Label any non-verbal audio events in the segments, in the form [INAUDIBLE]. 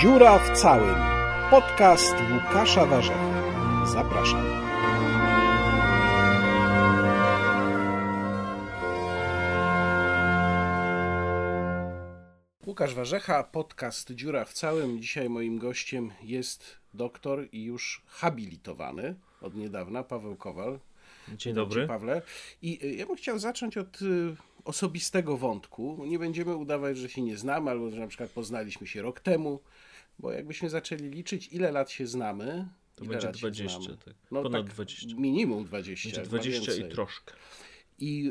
Dziura w całym. Podcast Łukasza Warzechy. Zapraszam. Łukasz Warzecha, podcast Dziura w całym. Dzisiaj moim gościem jest doktor i już habilitowany od niedawna Paweł Kowal. Dzień dobry. Pawle. I y, ja bym chciał zacząć od y, osobistego wątku. Nie będziemy udawać, że się nie znamy, albo że na przykład poznaliśmy się rok temu, bo jakbyśmy zaczęli liczyć, ile lat się znamy. To będzie lat się 20, znamy. tak. No Ponad tak, 20. Minimum 20. Będzie chyba 20 i troszkę. I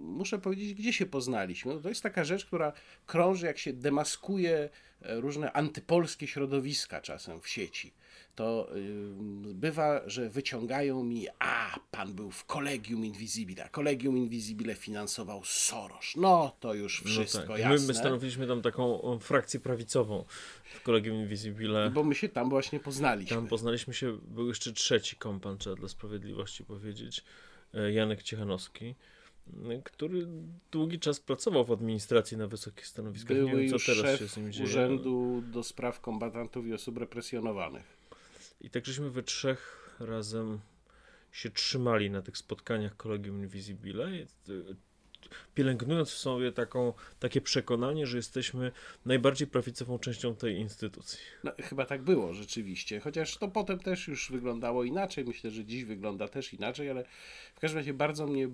muszę powiedzieć, gdzie się poznaliśmy. No, to jest taka rzecz, która krąży, jak się demaskuje e, różne antypolskie środowiska czasem w sieci. To bywa, że wyciągają mi, a pan był w Collegium Invisibile. a Collegium Invisibile finansował Soros. No to już wszystko no tak. jasne. My, my stanowiliśmy tam taką frakcję prawicową w Kolegium Invisibile. Bo my się tam właśnie poznaliśmy. Tam poznaliśmy się, był jeszcze trzeci kompan, trzeba dla sprawiedliwości powiedzieć, e, Janek Ciechanowski, który długi czas pracował w administracji na wysokich stanowiskach. Były Nie wiem, co już teraz szef się z nim dzieje. Urzędu do Spraw Kombatantów i Osób Represjonowanych. I tak żeśmy we trzech razem się trzymali na tych spotkaniach Kolegium Invisibile, y, pielęgnując w sobie taką, takie przekonanie, że jesteśmy najbardziej prawicową częścią tej instytucji. No, chyba tak było rzeczywiście, chociaż to potem też już wyglądało inaczej. Myślę, że dziś wygląda też inaczej, ale w każdym razie bardzo mnie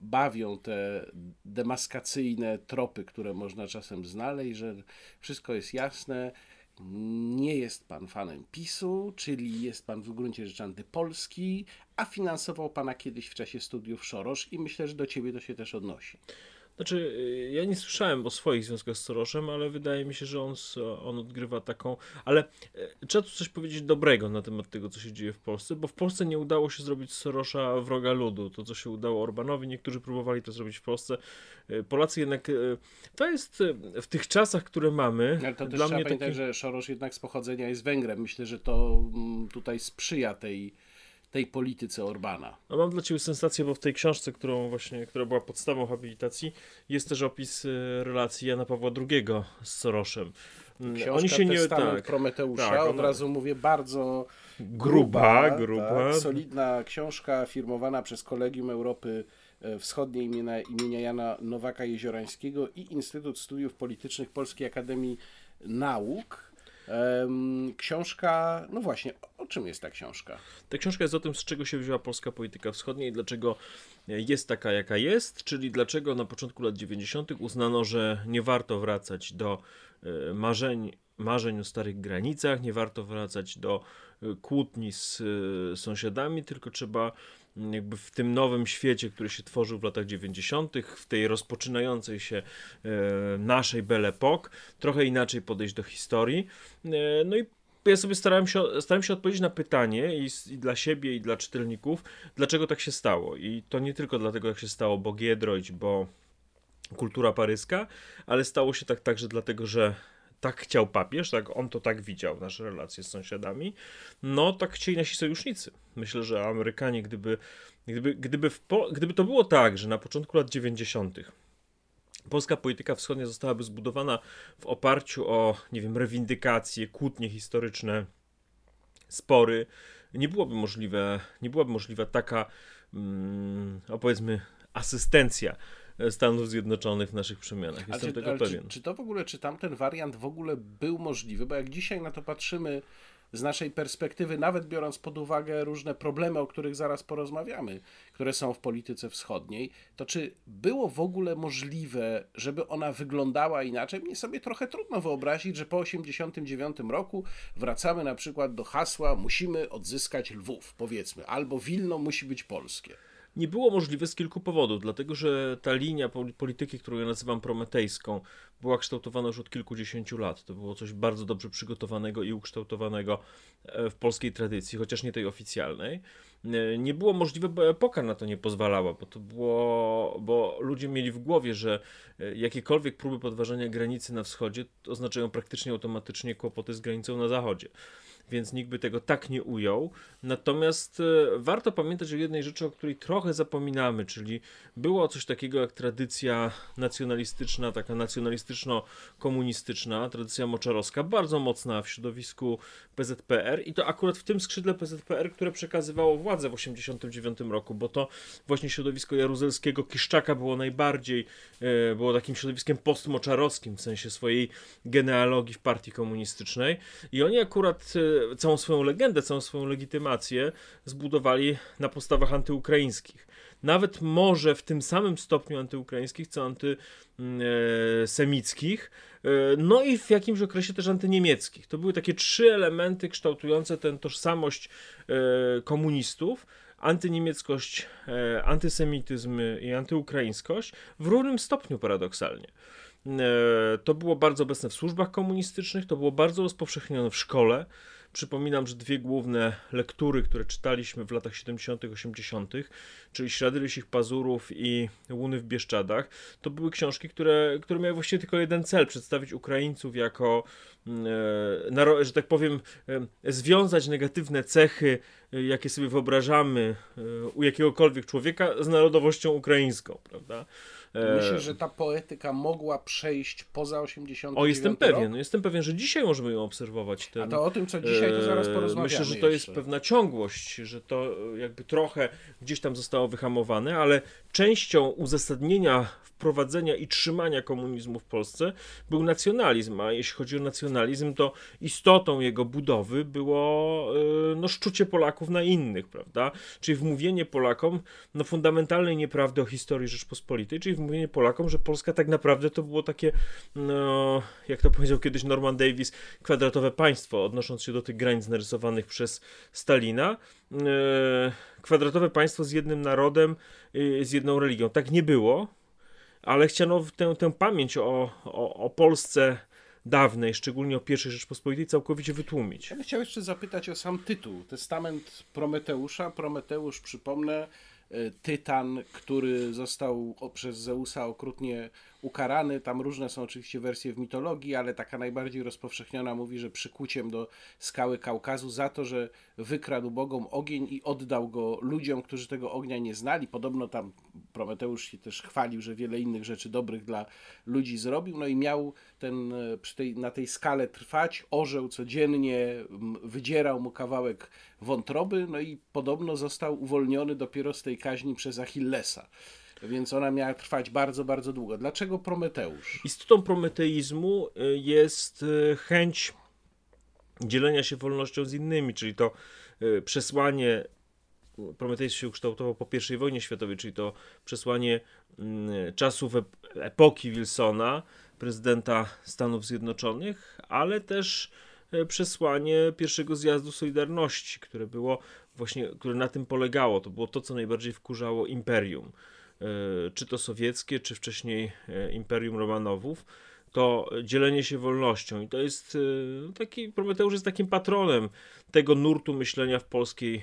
bawią te demaskacyjne tropy, które można czasem znaleźć, że wszystko jest jasne. Nie jest pan fanem PiSu, czyli jest pan w gruncie rzeczy antypolski, a finansował pana kiedyś w czasie studiów Szorosz i myślę, że do ciebie to się też odnosi. Znaczy, y, ja nie słyszałem o swoich związkach z Soroszem, ale wydaje mi się, że on, on odgrywa taką. Ale y, trzeba tu coś powiedzieć dobrego na temat tego, co się dzieje w Polsce, bo w Polsce nie udało się zrobić Sorosza wroga ludu. To, co się udało Orbanowi, niektórzy próbowali to zrobić w Polsce. Y, Polacy jednak. To jest w tych czasach, które mamy. Ale to też dla mnie pamiętać, taki... że Szorosz jednak z pochodzenia jest Węgrem. Myślę, że to mm, tutaj sprzyja tej, tej polityce Orbana. No mam dla Ciebie sensację, bo w tej książce, którą właśnie, która była podstawą habilitacji, jest też opis y, relacji Jana Pawła II z Soroszem. Mm, Książka Oni się nie tak. Prometeusza, tak, od razu mówię, bardzo Gruba, gruba. Tak, solidna książka firmowana przez Kolegium Europy e, Wschodniej imienia, imienia Jana Nowaka Jeziorańskiego i Instytut Studiów Politycznych Polskiej Akademii Nauk. Książka, no właśnie, o czym jest ta książka? Ta książka jest o tym, z czego się wzięła polska polityka wschodnia i dlaczego jest taka, jaka jest, czyli dlaczego na początku lat 90. uznano, że nie warto wracać do e, marzeń, marzeń o starych granicach, nie warto wracać do e, kłótni z e, sąsiadami, tylko trzeba m, jakby w tym nowym świecie, który się tworzył w latach 90., w tej rozpoczynającej się e, naszej Belle Époque, trochę inaczej podejść do historii. E, no i ja sobie starałem się, starałem się odpowiedzieć na pytanie i, i dla siebie, i dla czytelników, dlaczego tak się stało. I to nie tylko dlatego, jak się stało, bo Giedroyć, bo kultura paryska, ale stało się tak także dlatego, że tak chciał papież, tak on to tak widział, nasze relacje z sąsiadami. No, tak chcieli nasi sojusznicy. Myślę, że Amerykanie, gdyby, gdyby, gdyby, po, gdyby to było tak, że na początku lat 90. Polska polityka wschodnia zostałaby zbudowana w oparciu o, nie wiem, rewindykacje, kłótnie historyczne, spory, nie byłoby możliwe, nie byłaby możliwa taka, mm, o powiedzmy, asystencja Stanów Zjednoczonych w naszych przemianach. Jestem czy, tego pewien. Czy, czy to w ogóle, czy tamten wariant w ogóle był możliwy? Bo jak dzisiaj na to patrzymy z naszej perspektywy, nawet biorąc pod uwagę różne problemy, o których zaraz porozmawiamy, które są w polityce wschodniej, to czy było w ogóle możliwe, żeby ona wyglądała inaczej? Mnie sobie trochę trudno wyobrazić, że po 1989 roku wracamy na przykład do hasła musimy odzyskać Lwów, powiedzmy, albo Wilno musi być polskie. Nie było możliwe z kilku powodów, dlatego że ta linia pol- polityki, którą ja nazywam prometejską, była kształtowana już od kilkudziesięciu lat. To było coś bardzo dobrze przygotowanego i ukształtowanego e, w polskiej tradycji, chociaż nie tej oficjalnej. E, Nie było możliwe, bo epoka na to nie pozwalała, bo to było, bo ludzie mieli w głowie, że e, jakiekolwiek próby podważania granicy na wschodzie oznaczają praktycznie automatycznie kłopoty z granicą na zachodzie. Więc nikt by tego tak nie ujął. Natomiast e, warto pamiętać o jednej rzeczy, o której trochę zapominamy, czyli było coś takiego jak tradycja nacjonalistyczna, taka nacjonalistyczno-komunistyczna, tradycja moczarowska, bardzo mocna w środowisku PZPR i to akurat w tym skrzydle PZPR, które przekazywało władzę w 1989 roku, bo to właśnie środowisko jaruzelskiego Kiszczaka było najbardziej, e, było takim środowiskiem postmoczarowskim w sensie swojej genealogii w partii komunistycznej i oni akurat e, całą swoją legendę, całą swoją legitymację zbudowali na postawach antyukraińskich. Nawet może w tym samym stopniu antyukraińskich, co antysemickich, e, no i w jakimś okresie też antyniemieckich. To były takie trzy elementy kształtujące tę tożsamość e, komunistów antyniemieckość, antysemityzm i antyukraińskość w równym stopniu paradoksalnie. To było bardzo obecne w służbach komunistycznych, to było bardzo rozpowszechnione w szkole. Przypominam, że dwie główne lektury, które czytaliśmy w latach 70., 80., czyli Ślady Rysich Pazurów i Łuny w Bieszczadach, to były książki, które, które miały właściwie tylko jeden cel przedstawić Ukraińców jako, e, że tak powiem, e, związać negatywne cechy, e, jakie sobie wyobrażamy u jakiegokolwiek człowieka z narodowością ukraińską, prawda? Myślę, że ta poetyka mogła przejść poza 80 O, jestem pewien, jestem pewien, że dzisiaj możemy ją obserwować. Ten, A to o tym, co dzisiaj, to zaraz porozmawiamy. Myślę, że to jeszcze. jest pewna ciągłość, że to jakby trochę gdzieś tam zostało wyhamowane, ale częścią uzasadnienia wprowadzenia i trzymania komunizmu w Polsce był nacjonalizm, a jeśli chodzi o nacjonalizm, to istotą jego budowy było no, szczucie Polaków na innych, prawda? Czyli wmówienie Polakom no, fundamentalnej nieprawdy o historii Rzeczpospolitej, czyli wmówienie Polakom, że Polska tak naprawdę to było takie, no, jak to powiedział kiedyś Norman Davis, kwadratowe państwo, odnosząc się do tych granic narysowanych przez Stalina. kwadratowe państwo z jednym narodem, z jedną religią. Tak nie było ale chciano tę, tę pamięć o, o, o Polsce dawnej, szczególnie o pierwszej Rzeczpospolitej, całkowicie wytłumić. Ja bym chciał jeszcze zapytać o sam tytuł. Testament Prometeusza. Prometeusz, przypomnę, e, Tytan, który został przez Zeusa okrutnie ukarany. Tam różne są oczywiście wersje w mitologii, ale taka najbardziej rozpowszechniona mówi, że przykuciem do skały Kaukazu za to, że wykradł bogom ogień i oddał go ludziom, którzy tego ognia nie znali. Podobno tam Prometeusz się też chwalił, że wiele innych rzeczy dobrych dla ludzi zrobił. No i miał ten, e, tej, na tej skale trwać. Orzeł codziennie wydzierał mu kawałek wątroby, no i podobno został uwolniony dopiero z tej kaźni przez Achillesa więc ona miała trwać bardzo, bardzo długo. Dlaczego Prometeusz? Istotą prometeizmu y, jest y, chęć dzielenia się wolnością z innymi, czyli to y, przesłanie Prometeusz się ukształtował po I wojnie światowej, czyli to przesłanie mm, czasów epoki Wilsona, prezydenta Stanów Zjednoczonych, ale też przesłanie pierwszego zjazdu Solidarności, które było właśnie, które na tym polegało. To było to, co najbardziej wkurzało imperium. E, czy to sowieckie, czy wcześniej e, Imperium Romanowów, to dzielenie się wolnością. I to jest e, taki, Prometeusz jest takim patronem tego nurtu myślenia w polskiej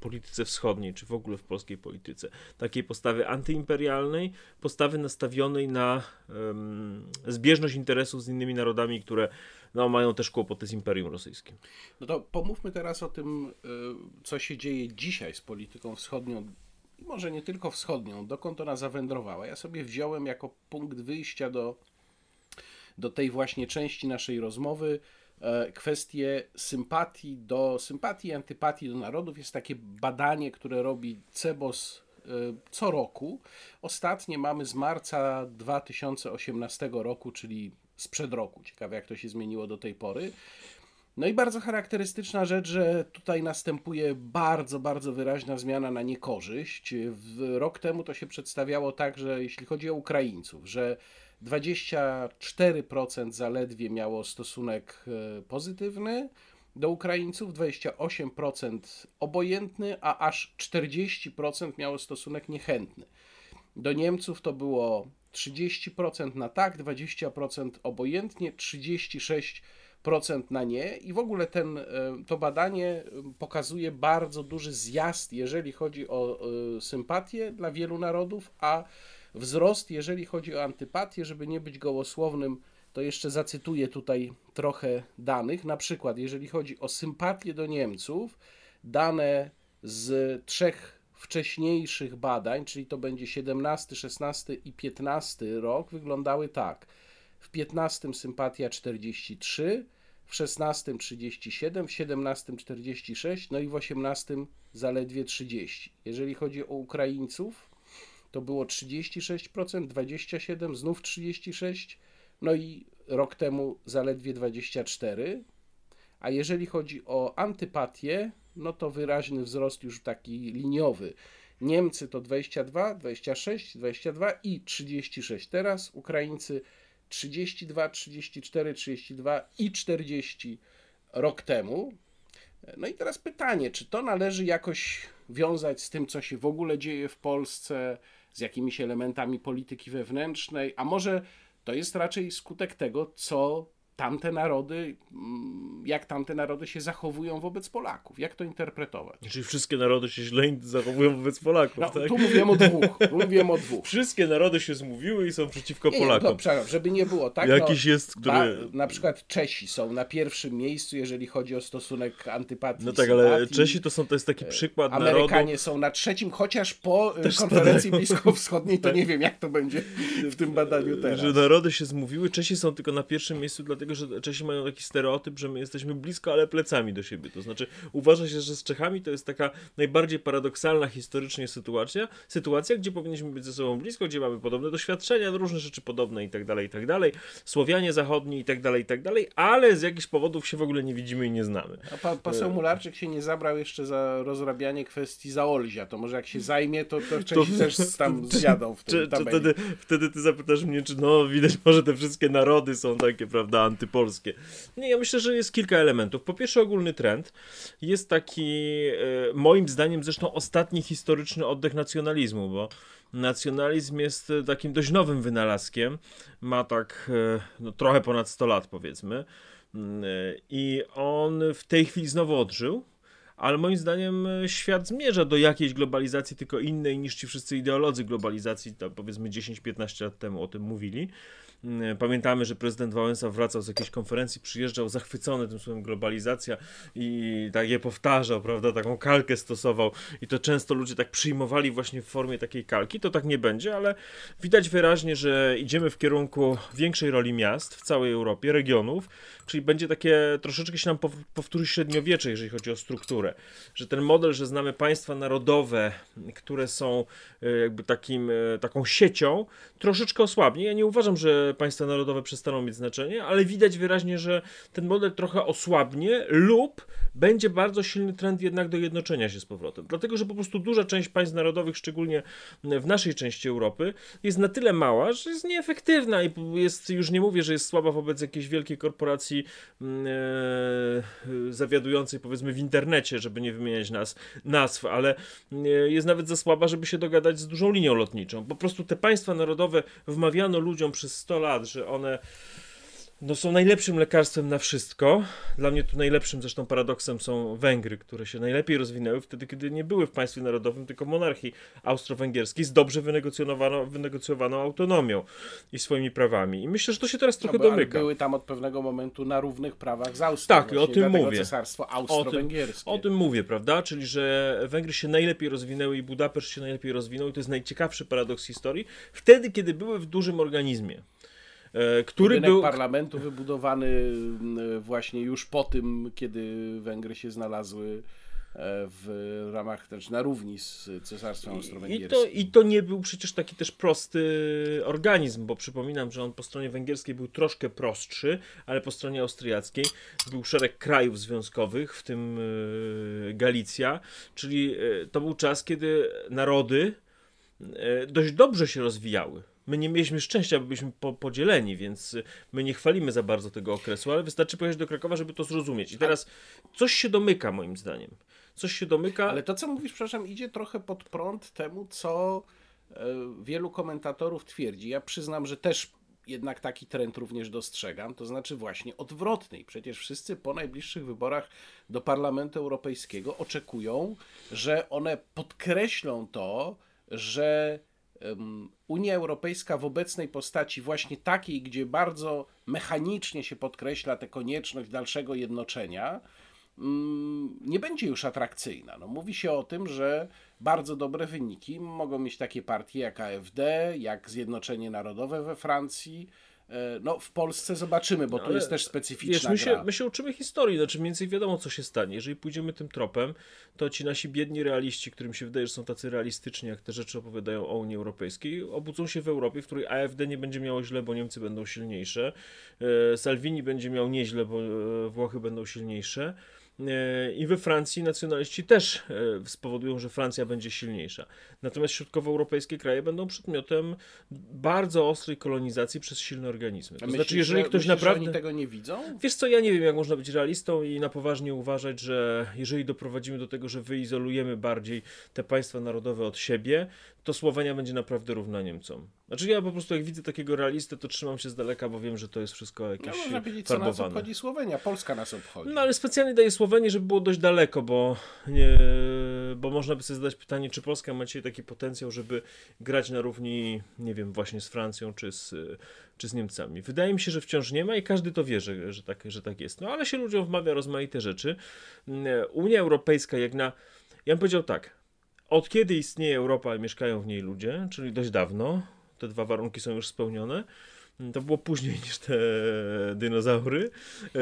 polityce wschodniej, czy w ogóle w polskiej polityce. Takiej postawy antyimperialnej, postawy nastawionej na um, zbieżność interesów z innymi narodami, które no, mają też kłopoty z Imperium Rosyjskim. No to pomówmy teraz o tym, co się dzieje dzisiaj z polityką wschodnią może nie tylko wschodnią, dokąd ona zawędrowała. Ja sobie wziąłem jako punkt wyjścia do, do tej właśnie części naszej rozmowy e, kwestię sympatii do sympatii i antypatii do narodów. Jest takie badanie, które robi CEBOS e, co roku. Ostatnie mamy z marca 2018 roku, czyli sprzed roku. Ciekawe, jak to się zmieniło do tej pory. No i bardzo charakterystyczna rzecz, że tutaj następuje bardzo, bardzo wyraźna zmiana na niekorzyść. Rok temu to się przedstawiało tak, że jeśli chodzi o Ukraińców, że 24% zaledwie miało stosunek e, pozytywny do Ukraińców, 28% obojętny, a aż 40% miało stosunek niechętny. Do Niemców to było 30% na tak, 20% obojętnie, 36% procent na nie i w ogóle ten, e, to badanie pokazuje bardzo duży zjazd, jeżeli chodzi o e, sympatię dla wielu narodów, a wzrost, jeżeli chodzi o antypatię, żeby nie być gołosłownym, to jeszcze zacytuję tutaj trochę danych. Na przykład, jeżeli chodzi o sympatię do Niemców, dane z trzech wcześniejszych badań, czyli to będzie 17, 16 i 15 rok, wyglądały tak. W 15 sympatia 43, w 16 37, w 17 46, no i w 18 zaledwie 30. Jeżeli chodzi o Ukraińców, to było 36%, 27, znów 36, no i rok temu zaledwie 24. A jeżeli chodzi o antypatię, no to wyraźny wzrost już taki liniowy. Niemcy to 22, 26, 22 i 36 teraz, Ukraińcy 32, 34, 32 i 40 rok temu. No i teraz pytanie, czy to należy jakoś wiązać z tym, co się w ogóle dzieje w Polsce, z jakimiś elementami polityki wewnętrznej, a może to jest raczej skutek tego, co tamte narody, mm, jak tamte narody się zachowują wobec Polaków. Jak to interpretować? Czyli wszystkie narody się źle zachowują wobec Polaków, No, tak? Tu mówiłem o dwóch. Tu mówiłem o dwóch. Wszystkie narody się zmówiły i są przeciwko Nie, Polakom. No, żeby nie było tak. Jakiś no, jest, który... ba, na przykład Czesi są na pierwszym miejscu, jeżeli chodzi o stosunek antypatii. No tak, ale. Czesi to są, to jest taki przykład narodu... Amerykanie są na trzecim, chociaż po y, Też konferencji spadają. bliskowschodniej to Tak. [LAUGHS] nie wiem, jak to będzie w tym badaniu teraz. Że narody się zmówiły, Czesi są tylko na pierwszym miejscu, dlatego że Czesi mają taki stereotyp, że my jesteśmy blisko, ale plecami do siebie. To znaczy, uważa się, że z Czechami to jest taka najbardziej paradoksalna historycznie sytuacja, sytuacja, gdzie powinniśmy być ze sobą blisko, gdzie mamy podobne doświadczenia, różne rzeczy podobne i tak dalej, i tak dalej. Słowianie zachodni i tak dalej, i tak dalej, ale z jakichś powodów się w ogóle nie widzimy i nie znamy. A pa, poseł Mularczyk się nie zabrał jeszcze za rozrabianie kwestii Zaolzia. To może jak się zajmie, to, to Czesi też [LAUGHS] tam zjadą w Czy, tym czy tabeli. wtedy, wtedy ty zapytasz mnie, czy no widać [LAUGHS] może te wszystkie narody są takie, prawda, antypolskie. Nie, ja myślę, że jest kilka elementów. Po pierwsze ogólny trend. Jest taki, e, moim zdaniem zresztą ostatni historyczny oddech nacjonalizmu, bo nacjonalizm jest e, takim dość nowym wynalazkiem. Ma tak e, no, trochę ponad 100 lat powiedzmy. Mm, I on w tej chwili znowu odżył. Ale moim zdaniem świat zmierza do jakiejś globalizacji, tylko innej niż ci wszyscy ideolodzy globalizacji, powiedzmy 10-15 lat temu o tym mówili. Mm, Pamiętamy, że prezydent Wałęsa wracał z jakiejś konferencji, przyjeżdżał zachwycony tym słowem globalizacja i tak je powtarzał, prawda, taką kalkę stosował i to często ludzie tak przyjmowali właśnie w formie takiej kalki. To tak nie będzie, ale widać wyraźnie, że idziemy w kierunku większej roli miast w całej Europie, regionów, czyli będzie takie, troszeczkę się nam pow- powtórzy średniowiecze, jeżeli chodzi o strukturę, że ten model, że znamy państwa narodowe, które są e, jakby takim, e, taką siecią, troszeczkę osłabnie. Ja nie uważam, że państwa narodowe przestaną mieć znaczenie, ale widać wyraźnie, że ten model trochę osłabnie lub będzie bardzo silny trend jednak do jednoczenia się z powrotem. Dlatego, że po prostu duża część państw narodowych, szczególnie w naszej części Europy, jest na tyle mała, że jest nieefektywna i jest, już nie mówię, że jest słaba wobec jakiejś wielkiej korporacji e, zawiadującej powiedzmy w internecie, żeby nie wymieniać nas, nazw, ale e, jest nawet za słaba, żeby się dogadać z dużą linią lotniczą. Po prostu te państwa narodowe wmawiano ludziom przez 100 lat, że one no, są najlepszym lekarstwem na wszystko. Dla mnie tu najlepszym zresztą paradoksem są Węgry, które się najlepiej rozwinęły wtedy, kiedy nie były w państwie narodowym, tylko monarchii austro-węgierskiej z dobrze wynegocjonowaną, wynegocjowaną autonomią i swoimi prawami. I myślę, że to się teraz trochę no, bo, domyka. były tam od pewnego momentu na równych prawach z Austrią. Tak, o tym mówię. Cesarstwo O tym, austro-węgierskie. o tym mówię, prawda? Czyli, że Węgry się najlepiej rozwinęły i Budapeszt się najlepiej rozwinął i to jest najciekawszy paradoks historii. Wtedy, kiedy były w dużym organizmie, który Budynek był... parlamentu wybudowany m, właśnie już po tym, kiedy Węgry się znalazły e, w ramach, też na równi z Cesarstwem I Austro-Węgierskim. to, I to nie był przecież taki też prosty organizm, bo przypominam, że on po stronie węgierskiej był troszkę prostszy, ale po stronie austriackiej był szereg krajów związkowych, w tym e, Galicja, czyli e, to był czas, kiedy narody e, dość dobrze się rozwijały. My nie mieliśmy szczęścia, bo byliśmy po, podzieleni, więc my nie chwalimy za bardzo tego okresu, ale wystarczy pojechać do Krakowa, żeby to zrozumieć. I teraz coś się domyka, moim zdaniem. Coś się domyka. Ale to, co mówisz, przepraszam, idzie trochę pod prąd temu, co e, wielu komentatorów twierdzi. Ja przyznam, że też jednak taki trend również dostrzegam, to znaczy właśnie odwrotny. Przecież wszyscy po najbliższych wyborach do Parlamentu Europejskiego oczekują, że one podkreślą to, że Unia Europejska w obecnej postaci, właśnie takiej, gdzie bardzo mechanicznie się podkreśla tę konieczność dalszego jednoczenia, mm, nie będzie już atrakcyjna. No, mówi się o tym, że bardzo dobre wyniki mogą mieć takie partie jak AfD, jak Zjednoczenie Narodowe we Francji. E, No, w Polsce zobaczymy, bo tu ale jest też specyficzna Wiesz, my się, my się uczymy historii, znaczy mniej więcej wiadomo, co się stanie. Jeżeli pójdziemy tym tropem, to ci nasi biedni realiści, którym się wydaje, że są tacy realistyczni, jak te rzeczy opowiadają o Unii Europejskiej, obudzą się w Europie, w której AfD nie będzie miało źle, bo Niemcy będą silniejsze, e, Salvini będzie miał nieźle, bo e, Włochy będą silniejsze. E, I we Francji nacjonaliści też e, spowodują, że Francja będzie silniejsza. Natomiast środkowoeuropejskie kraje będą przedmiotem bardzo ostrej kolonizacji przez silne organizmy. To Myślisz, znaczy, jeżeli że- ktoś myślisz, że naprawdę. oni tego nie widzą? Wiesz co, ja nie wiem, jak można być realistą i na poważnie uważać, że jeżeli doprowadzimy do tego, że wyizolujemy bardziej te państwa narodowe od siebie, to Słowenia będzie naprawdę równa Niemcom. Znaczy ja po prostu jak widzę takiego realistę, to trzymam się z daleka, bo wiem, że to jest wszystko No, jakieś można powiedzieć, co nas farbowane. obchodzi Słowenia, Polska nas obchodzi. No ale specjalnie daję Słowenię, żeby było dość daleko, bo, nie, bo można by sobie zadać pytanie, czy Polska ma dzisiaj taki potencjał, żeby grać na równi, nie wiem, właśnie z Francją czy z, czy z Niemcami. Wydaje mi się, że wciąż nie ma i każdy to wie, że, że, tak, że tak jest. No ale się ludziom wmawia rozmaite rzeczy. Mm, Unia Europejska jak na... Ja bym powiedział tak, od kiedy istnieje Europa i mieszkają w niej ludzie, czyli dość dawno, te dwa warunki są już spełnione, to było później [LAUGHS] niż te dinozaury. E,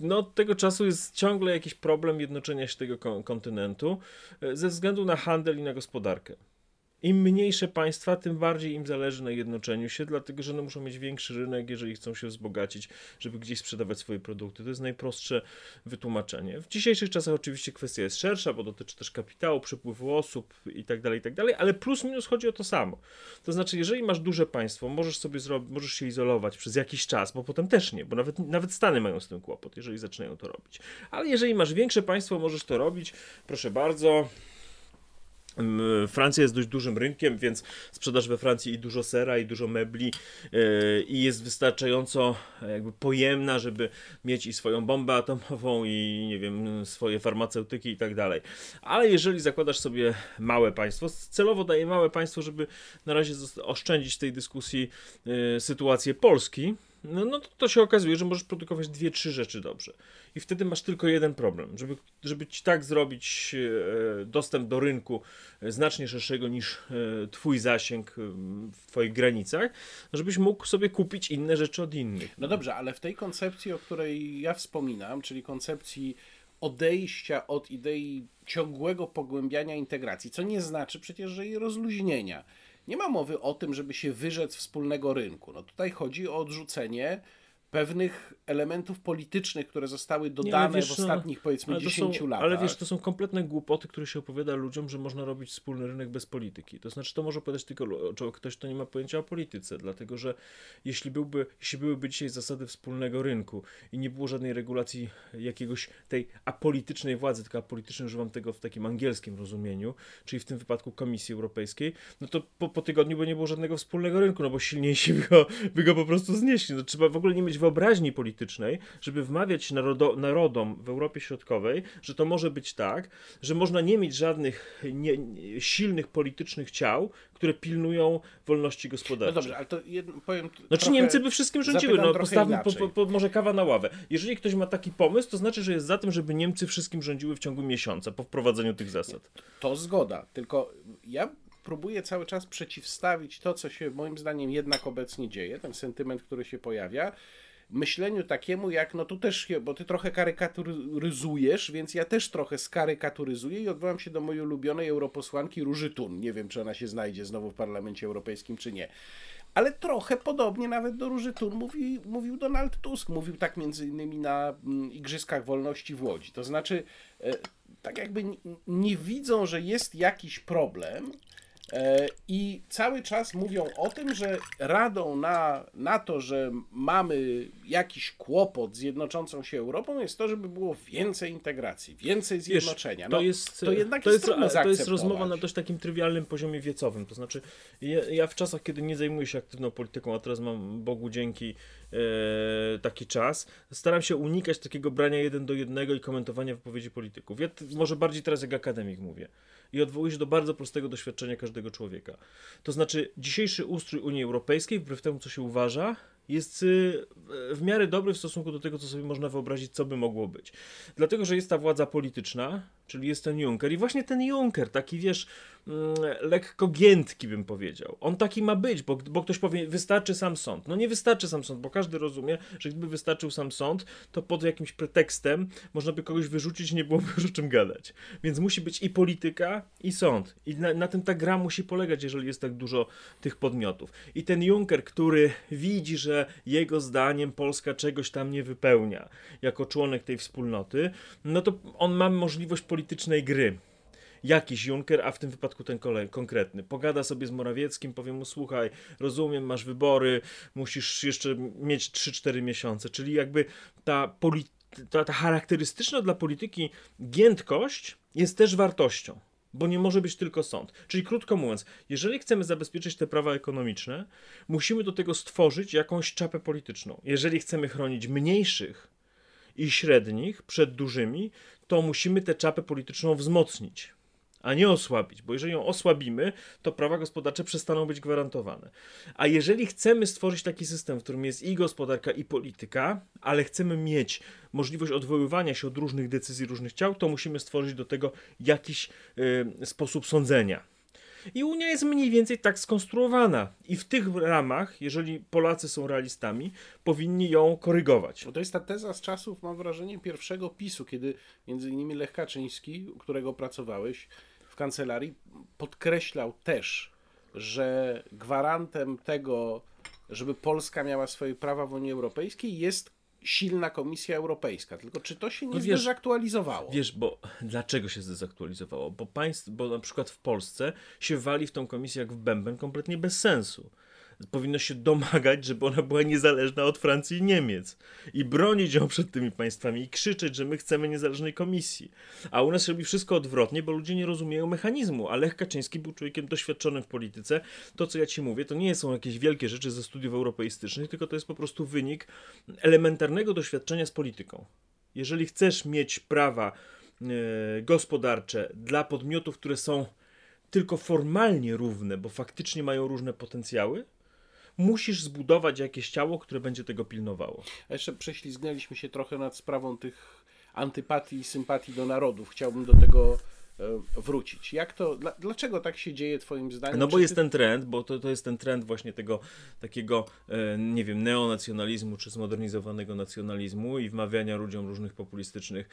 No, od tego czasu jest ciągle jakiś problem jednoczenia się tego kon- kontynentu e, ze względu na handel i na gospodarkę. Im mniejsze państwa, tym bardziej im zależy na jednoczeniu się, dlatego że one muszą mieć większy rynek, jeżeli chcą się wzbogacić, żeby gdzieś sprzedawać swoje produkty. To jest najprostsze wytłumaczenie. W dzisiejszych czasach oczywiście kwestia jest szersza, bo dotyczy też kapitału, przepływu osób i tak dalej, i tak ale plus minus chodzi o to samo. To znaczy, jeżeli masz duże państwo, możesz sobie zrobić, możesz się izolować przez jakiś czas, bo potem też nie, bo nawet, nawet Stany mają z tym kłopot, jeżeli zaczynają to robić. Ale jeżeli masz większe państwo, możesz to robić, proszę bardzo. Mm, Francja jest dość dużym rynkiem, więc sprzedaż we Francji i dużo sera, i dużo mebli yy, i jest wystarczająco e, jakby pojemna, żeby mieć i swoją bombę atomową i nie wiem, swoje farmaceutyki i tak dalej. Ale jeżeli zakładasz sobie małe państwo, celowo daję małe państwo, żeby na razie oszczędzić tej dyskusji yy, sytuację Polski, no, no to, to się okazuje, że możesz produkować dwie, trzy rzeczy dobrze. I wtedy masz tylko jeden problem. Żeby, żeby ci tak zrobić e, dostęp do rynku e, znacznie szerszego niż e, twój zasięg w twoich granicach, żebyś mógł sobie kupić inne rzeczy od innych. No dobrze, ale w tej koncepcji, o której ja wspominam, czyli koncepcji odejścia od idei ciągłego pogłębiania integracji, co nie znaczy przecież, że jej rozluźnienia. Nie ma mowy o tym, żeby się wyrzec wspólnego rynku. No tutaj chodzi o odrzucenie pewnych elementów politycznych, które zostały dodane wiesz, w ostatnich powiedzmy Ale to 10 są, latach. ale wiesz, to są kompletne głupoty, które się opowiada ludziom, że można robić wspólny rynek bez polityki. To znaczy, to może powiedzieć tylko ktoś, kto nie ma pojęcia o polityce, dlatego że jeśli, byłby, jeśli byłyby dzisiaj zasady wspólnego rynku i nie było żadnej regulacji jakiegoś tej apolitycznej władzy, tylko apolitycznej używam tego w takim angielskim rozumieniu, czyli w tym wypadku Komisji Europejskiej, no to po, po tygodniu by nie było żadnego wspólnego rynku, no bo silniejsi by go, by go po prostu znieśli. No, trzeba w ogóle nie mieć wyobraźni politycznej, żeby wmawiać narodo, narodom w Europie Środkowej, że to może być tak, że można nie mieć żadnych nie, silnych politycznych ciał, które pilnują wolności No gospodarczej. dobrze, ale to jedno, powiem Znaczy trochę, Niemcy by wszystkim rządziły, no postawmy po, po, po, może kawa na ławę. Jeżeli ktoś ma taki pomysł, to znaczy, że jest za tym, żeby Niemcy wszystkim rządziły w ciągu miesiąca po wprowadzeniu tych zasad. To zgoda, tylko ja próbuję cały czas przeciwstawić to, co się moim zdaniem jednak obecnie dzieje, ten sentyment, który się pojawia, myśleniu takiemu jak, no tu też, bo ty trochę karykaturyzujesz, więc ja też trochę skarykaturyzuję i odwołam się do mojej ulubionej europosłanki Róży Tun. Nie wiem, czy ona się znajdzie znowu w Parlamencie Europejskim, czy nie. Ale trochę podobnie nawet do Róży Tun mówi, mówił Donald Tusk. Mówił tak między innymi na mm, Igrzyskach Wolności w Łodzi. To znaczy, e, tak jakby nie widzą, że jest jakiś problem i cały czas mówią o tym, że radą na, na to, że mamy jakiś kłopot z jednoczącą się Europą jest to, żeby było więcej integracji, więcej zjednoczenia. to No, jest, to jednak to jest jest, trudno to jest rozmowa na dość takim trywialnym poziomie wiecowym. To znaczy, ja, ja w czasach, kiedy nie zajmuję się aktywną polityką, a teraz mam Bogu dzięki e, taki czas, staram się unikać takiego brania jeden do jednego i komentowania wypowiedzi polityków. Ja może bardziej teraz jak akademik mówię. I odwołuje się do bardzo prostego doświadczenia każdego człowieka. To znaczy, dzisiejszy ustrój Unii Europejskiej, wbrew temu, co się uważa, jest y, w miarę dobry w stosunku do tego, co sobie można wyobrazić, co by mogło być. Dlatego, że jest ta władza polityczna, czyli jest ten Juncker. I właśnie ten Juncker, taki wiesz, mm, lekko giętki bym powiedział. On taki ma być, bo, bo ktoś powie, wystarczy sam sąd. No nie wystarczy sam sąd, bo każdy rozumie, że gdyby wystarczył sam sąd, to pod jakimś pretekstem można by kogoś wyrzucić nie byłoby już o czym gadać. Więc musi być i polityka, i sąd. I na, na tym ta gra musi polegać, jeżeli jest tak dużo tych podmiotów. I ten Juncker, który widzi, że jego zdaniem Polska czegoś tam nie wypełnia jako członek tej wspólnoty, no to on ma możliwość politycznej gry jakiś Juncker, a w tym wypadku ten kolej, konkretny. Pogada sobie z Morawieckim, powie mu: Słuchaj, rozumiem, masz wybory, musisz jeszcze mieć 3-4 miesiące. Czyli jakby ta, ta, ta charakterystyczna dla polityki giętkość jest też wartością bo nie może być tylko sąd. Czyli krótko mówiąc, jeżeli chcemy zabezpieczyć te prawa ekonomiczne, musimy do tego stworzyć jakąś czapę polityczną. Jeżeli chcemy chronić mniejszych i średnich przed dużymi, to musimy tę czapę polityczną wzmocnić a nie osłabić, bo jeżeli ją osłabimy, to prawa gospodarcze przestaną być gwarantowane. A jeżeli chcemy stworzyć taki system, w którym jest i gospodarka, i polityka, ale chcemy mieć możliwość odwoływania się od różnych decyzji różnych ciał, to musimy stworzyć do tego jakiś y, sposób sądzenia. I Unia jest mniej więcej tak skonstruowana. I w tych ramach, jeżeli Polacy są realistami, powinni ją korygować. Bo to jest ta teza z czasów, mam wrażenie, pierwszego PiSu, kiedy między innymi Lech Kaczyński, u którego pracowałeś kancelarii, podkreślał też, że gwarantem tego, żeby Polska miała swoje prawa w Unii Europejskiej jest silna Komisja Europejska. Tylko czy to się nie no wiesz, zdezaktualizowało? Wiesz, bo dlaczego się zdezaktualizowało? Bo państw, bo na przykład w Polsce się wali w tą komisję jak w bęben kompletnie bez sensu powinno się domagać, żeby ona była niezależna od Francji i Niemiec i bronić ją przed tymi państwami i krzyczeć, że my chcemy niezależnej komisji. A u nas robi wszystko odwrotnie, bo ludzie nie rozumieją mechanizmu. A Lech Kaczyński był człowiekiem doświadczonym w polityce. To, co ja ci mówię, to nie są jakieś wielkie rzeczy ze studiów europeistycznych, tylko to jest po prostu wynik elementarnego doświadczenia z polityką. Jeżeli chcesz mieć prawa yy, gospodarcze dla podmiotów, które są tylko formalnie równe, bo faktycznie mają różne potencjały, musisz zbudować jakieś ciało, które będzie tego pilnowało. A jeszcze prześlizgnęliśmy się trochę nad sprawą tych antypatii i sympatii do narodów. Chciałbym do tego e, wrócić. Jak to, dlaczego tak się dzieje twoim zdaniem? No bo czy jest ty... ten trend, bo to, to jest ten trend właśnie tego takiego, e, nie wiem, neonacjonalizmu czy zmodernizowanego nacjonalizmu i wmawiania ludziom różnych populistycznych,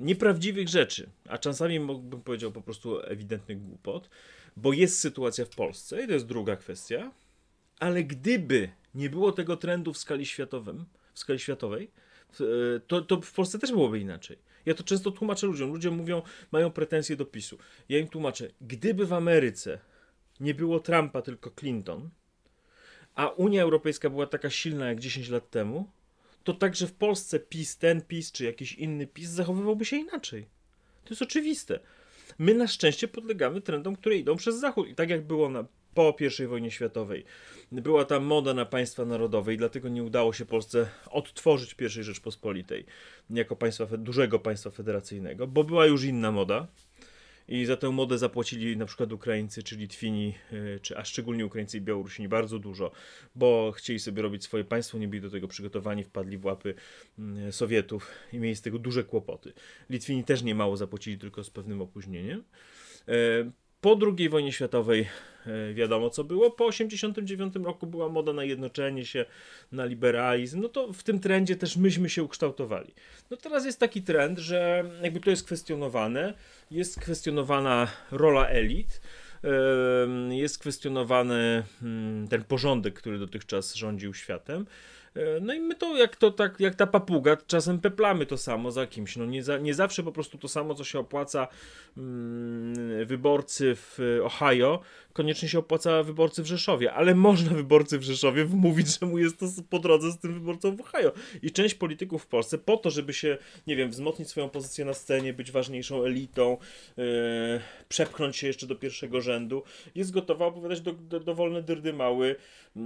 nieprawdziwych rzeczy, a czasami mógłbym powiedział po prostu ewidentnych głupot, bo jest sytuacja w Polsce i to jest druga kwestia, ale gdyby nie było tego trendu w skali światowym, w skali światowej, to, to w Polsce też byłoby inaczej. Ja to często tłumaczę ludziom. Ludzie mówią, mają pretensje do PiSu. Ja im tłumaczę, gdyby w Ameryce nie było Trumpa, tylko Clinton, a Unia Europejska była taka silna jak 10 lat temu, to także w Polsce PiS, ten PiS czy jakiś inny PiS zachowywałby się inaczej. To jest oczywiste. My na szczęście podlegamy trendom, które idą przez Zachód. I tak jak było na po I wojnie światowej. Była tam moda na państwa narodowe i dlatego nie udało się Polsce odtworzyć I Rzeczpospolitej jako państwa, dużego państwa federacyjnego, bo była już inna moda. I za tę modę zapłacili na przykład Ukraińcy, czy Litwini, e, czy, a szczególnie Ukraińcy i Białorusini bardzo dużo, bo chcieli sobie robić swoje państwo, nie byli do tego przygotowani, wpadli w łapy mm, Sowietów i mieli z tego duże kłopoty. Litwini też nie mało zapłacili, tylko z pewnym opóźnieniem. Po II wojnie światowej e, wiadomo co było. Po 1989 roku była moda na jednoczenie się, na liberalizm. No to w tym trendzie też myśmy się ukształtowali. No teraz jest taki trend, że jakby to jest kwestionowane. Jest kwestionowana rola elit. Jest kwestionowany mm, ten porządek, który dotychczas rządził światem. E, no i my to jak, to, tak, jak ta papuga, czasem peplamy to samo za kimś. No nie, za, nie zawsze po prostu to samo, co się opłaca mm, wyborcy w Ohio, koniecznie się opłaca wyborcy w Rzeszowie, ale można wyborcy w Rzeszowie wmówić, że mu jest to po drodze z tym wyborcą w Ohio. I część polityków w Polsce po to, żeby się, nie wiem, wzmocnić swoją pozycję na scenie, być ważniejszą elitą, yy, przepchnąć się jeszcze do pierwszego rzędu, jest gotowa opowiadać do, do, dowolne dyrdy mały yy,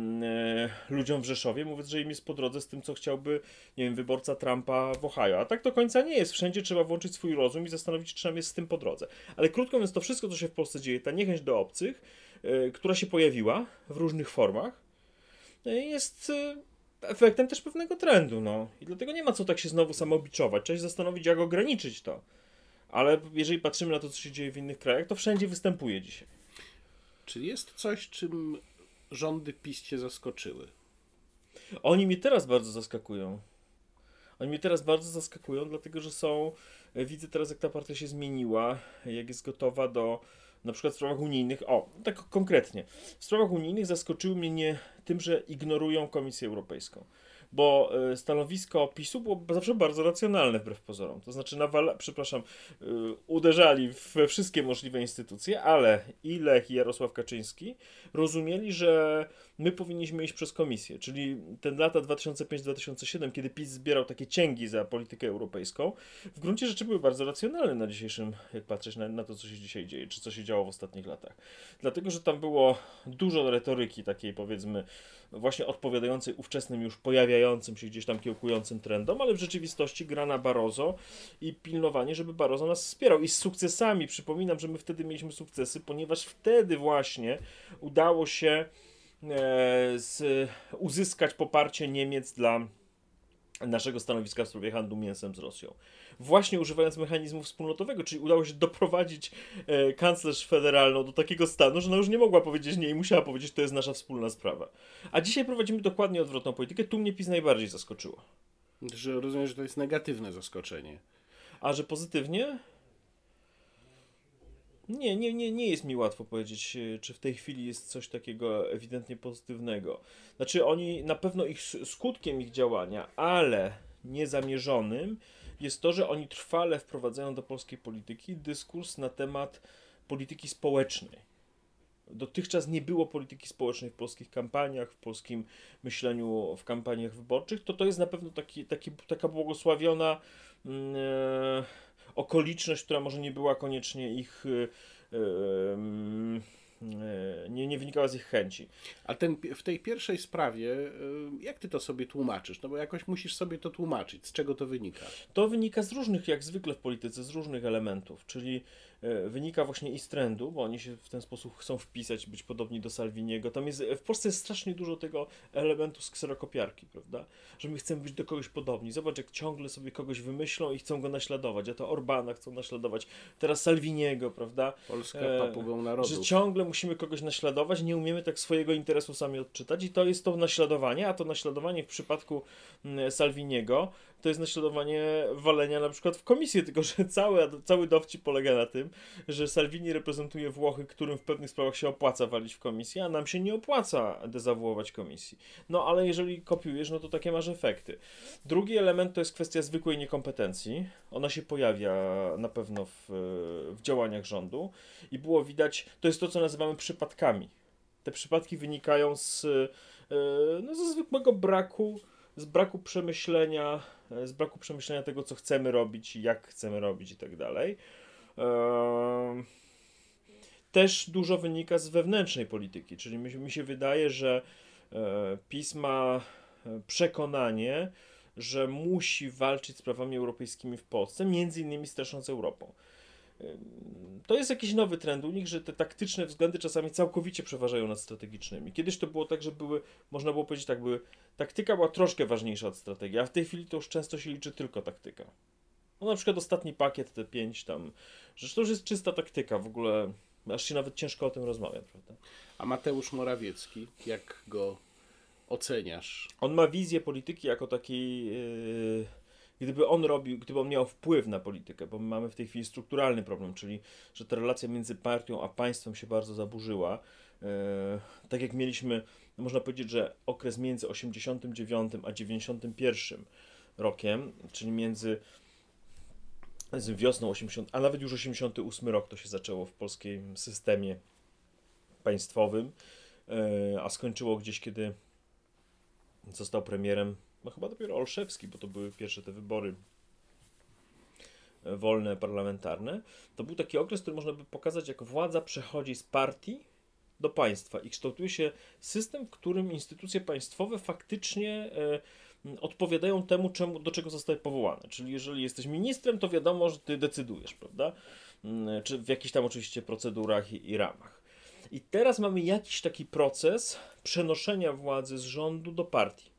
ludziom w Rzeszowie, mówiąc, że im jest jest po drodze z tym, co chciałby, nie wiem, wyborca Trumpa w Ohio. A tak do końca nie jest. Wszędzie trzeba włączyć swój rozum i zastanowić, czy nam jest z tym po drodze. Ale krótko mówiąc, to wszystko, co się w Polsce dzieje, ta niechęć do obcych, yy, która się pojawiła w różnych formach, yy, jest yy, efektem też pewnego trendu, no. I dlatego nie ma co tak się znowu samobiczować. Trzeba się zastanowić, jak ograniczyć to. Ale jeżeli patrzymy na to, co się dzieje w innych krajach, to wszędzie występuje dzisiaj. Czy jest coś, czym rządy PiS zaskoczyły? Oni mnie teraz bardzo zaskakują. Oni mnie teraz bardzo zaskakują, dlatego że są. Widzę teraz, jak ta partia się zmieniła, jak jest gotowa do na przykład w sprawach unijnych. O, tak konkretnie. W sprawach unijnych zaskoczyły mnie nie tym, że ignorują Komisję Europejską bo e, stanowisko PiSu było zawsze bardzo racjonalne wbrew pozorom. To znaczy, nawala, przepraszam, e, uderzali we wszystkie możliwe instytucje, ale i Lech i Jarosław Kaczyński rozumieli, że my powinniśmy iść przez komisję, czyli ten lata 2005-2007, kiedy PiS zbierał takie cięgi za politykę europejską, w gruncie rzeczy były bardzo racjonalne na dzisiejszym, jak patrzeć na, na to, co się dzisiaj dzieje, czy co się działo w ostatnich latach. Dlatego, że tam było dużo retoryki takiej, powiedzmy, właśnie odpowiadającej ówczesnym już pojawiającym się gdzieś tam kiełkującym trendom, ale w rzeczywistości gra na Barozo i pilnowanie, żeby Barozo nas wspierał i z sukcesami. Przypominam, że my wtedy mieliśmy sukcesy, ponieważ wtedy właśnie udało się z, uzyskać poparcie Niemiec dla naszego stanowiska w sprawie handlu mięsem z Rosją. Właśnie używając mechanizmu wspólnotowego, czyli udało się doprowadzić e, kanclerz federalną do takiego stanu, że ona już nie mogła powiedzieć nie i musiała powiedzieć, to jest nasza wspólna sprawa. A dzisiaj prowadzimy dokładnie odwrotną politykę. Tu mnie PiS najbardziej zaskoczyło. Że rozumiem, że to jest negatywne zaskoczenie. A że pozytywnie? Nie, nie, nie, nie jest mi łatwo powiedzieć, e, czy w tej chwili jest coś takiego ewidentnie pozytywnego. Znaczy, oni na pewno ich skutkiem ich działania, ale niezamierzonym, jest to, że oni trwale wprowadzają do polskiej polityki dyskurs na temat polityki społecznej. Dotychczas nie było polityki społecznej w polskich kampaniach, w polskim myśleniu w kampaniach wyborczych. To to jest na pewno taki, taki, taka błogosławiona yy, okoliczność, która może nie była koniecznie ich. Yy, yy, nie, nie wynikała z ich chęci. A ten, w tej pierwszej sprawie, jak ty to sobie tłumaczysz? No bo jakoś musisz sobie to tłumaczyć. Z czego to wynika? To wynika z różnych, jak zwykle w polityce, z różnych elementów, czyli wynika właśnie i z trendu, bo oni się w ten sposób chcą wpisać, być podobni do Salviniego. Tam jest, w Polsce jest strasznie dużo tego elementu z kserokopiarki, prawda? Że my chcemy być do kogoś podobni. Zobacz, jak ciągle sobie kogoś wymyślą i chcą go naśladować. A to Orbana chcą naśladować, teraz Salviniego, prawda? Polska e, papugą narodu. Że ciągle musimy kogoś naśladować, nie umiemy tak swojego interesu sami odczytać i to jest to naśladowanie, a to naśladowanie w przypadku mm, Salviniego to jest naśladowanie walenia na przykład w komisję, [LAUGHS] tylko że cały, cały dowcip polega na tym, że Salvini reprezentuje Włochy, którym w pewnych sprawach się opłaca walić w komisję, a nam się nie opłaca dezawuować komisji. No ale jeżeli kopiujesz, no to takie masz efekty. Drugi element to jest kwestia zwykłej niekompetencji. Ona się pojawia na pewno w, w działaniach rządu i było widać, to jest to, co nazywamy przypadkami. Te przypadki wynikają z, e, no, ze zwykłego braku z braku przemyślenia, e, z braku przemyślenia tego, co chcemy robić, jak chcemy robić i tak dalej. Też dużo wynika z wewnętrznej polityki, czyli mi, mi się wydaje, że e, PiS ma e, przekonanie, że musi walczyć z prawami europejskimi w Polsce, między innymi strasząc Europą to jest jakiś nowy trend u nich, że te taktyczne względy czasami całkowicie przeważają nad strategicznymi. Kiedyś to było tak, że były, można było powiedzieć tak, były, taktyka była troszkę ważniejsza od strategii, a w tej chwili to już często się liczy tylko taktyka. No na przykład ostatni pakiet, te pięć tam, że to już jest czysta taktyka, w ogóle aż się nawet ciężko o tym rozmawia, prawda? A Mateusz Morawiecki, jak go oceniasz? On ma wizję polityki jako takiej... Yy gdyby on robił, gdyby on miał wpływ na politykę, bo my mamy w tej chwili strukturalny problem, czyli że ta relacja między partią a państwem się bardzo zaburzyła. E, tak jak mieliśmy, można powiedzieć, że okres między 89 a 91 rokiem, czyli między wiosną 80, a nawet już 88 rok to się zaczęło w polskim systemie państwowym, e, a skończyło gdzieś, kiedy został premierem no chyba dopiero Olszewski, bo to były pierwsze te wybory e, wolne, parlamentarne, to był taki okres, który można by pokazać, jak władza przechodzi z partii do państwa i kształtuje się system, w którym instytucje państwowe faktycznie e, odpowiadają temu, czemu, do czego zostały powołane. Czyli jeżeli jesteś ministrem, to wiadomo, że ty decydujesz, prawda? Czy w jakichś tam oczywiście procedurach i, i ramach. I teraz mamy jakiś taki proces przenoszenia władzy z rządu do partii.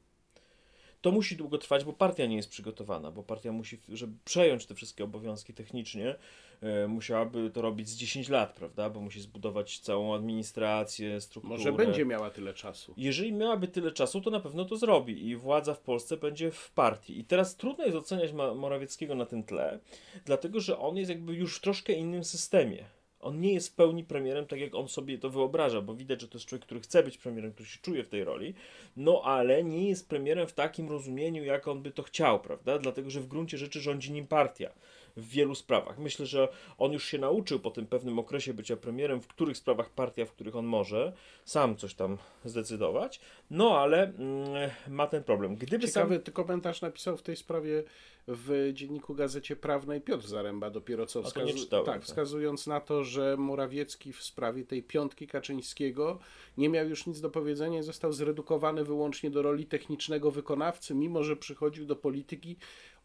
To musi długo trwać, bo partia nie jest przygotowana, bo partia musi, żeby przejąć te wszystkie obowiązki technicznie, e, musiałaby to robić z 10 lat, prawda? Bo musi zbudować całą administrację, strukturę. Może będzie miała tyle czasu. Jeżeli miałaby tyle czasu, to na pewno to zrobi i władza w Polsce będzie w partii. I teraz trudno jest oceniać Morawieckiego na tym tle, dlatego że on jest jakby już w troszkę innym systemie. On nie jest w pełni premierem, tak jak on sobie to wyobraża, bo widać, że to jest człowiek, który chce być premierem, który się czuje w tej roli, no ale nie jest premierem w takim rozumieniu, jak on by to chciał, prawda? Dlatego, że w gruncie rzeczy rządzi nim partia w wielu sprawach. Myślę, że on już się nauczył po tym pewnym okresie bycia premierem, w których sprawach partia, w których on może sam coś tam zdecydować, no ale mm, ma ten problem. Gdyby Ciekawy sam... komentarz napisał w tej sprawie w dzienniku Gazecie Prawnej Piotr Zaręba dopiero co, wskazu- czytałem, tak, tak. wskazując na to, że Morawiecki w sprawie tej piątki Kaczyńskiego nie miał już nic do powiedzenia i został zredukowany wyłącznie do roli technicznego wykonawcy, mimo że przychodził do polityki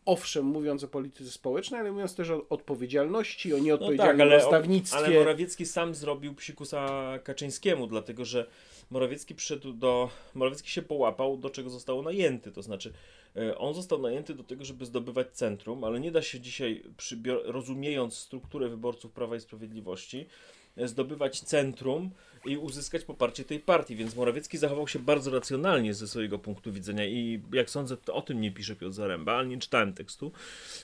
owszem, mówiąc o polityce społecznej, ale mówiąc też o odpowiedzialności, o No tak, nieodpowiedzialnym ale, ale Morawiecki sam zrobił psikusa Kaczyńskiemu, dlatego że Morawiecki przyszedł do. Morawiecki się połapał, do czego został najęty. To znaczy, e, on został najęty do tego, żeby zdobywać centrum, ale nie da się dzisiaj, rozumiejąc strukturę wyborców Prawa i Sprawiedliwości, e, zdobywać centrum i uzyskać poparcie tej partii. Więc Morawiecki zachował się bardzo racjonalnie ze swojego punktu widzenia i jak sądzę, to o tym nie pisze Piotr Zaręba, ale nie czytałem tekstu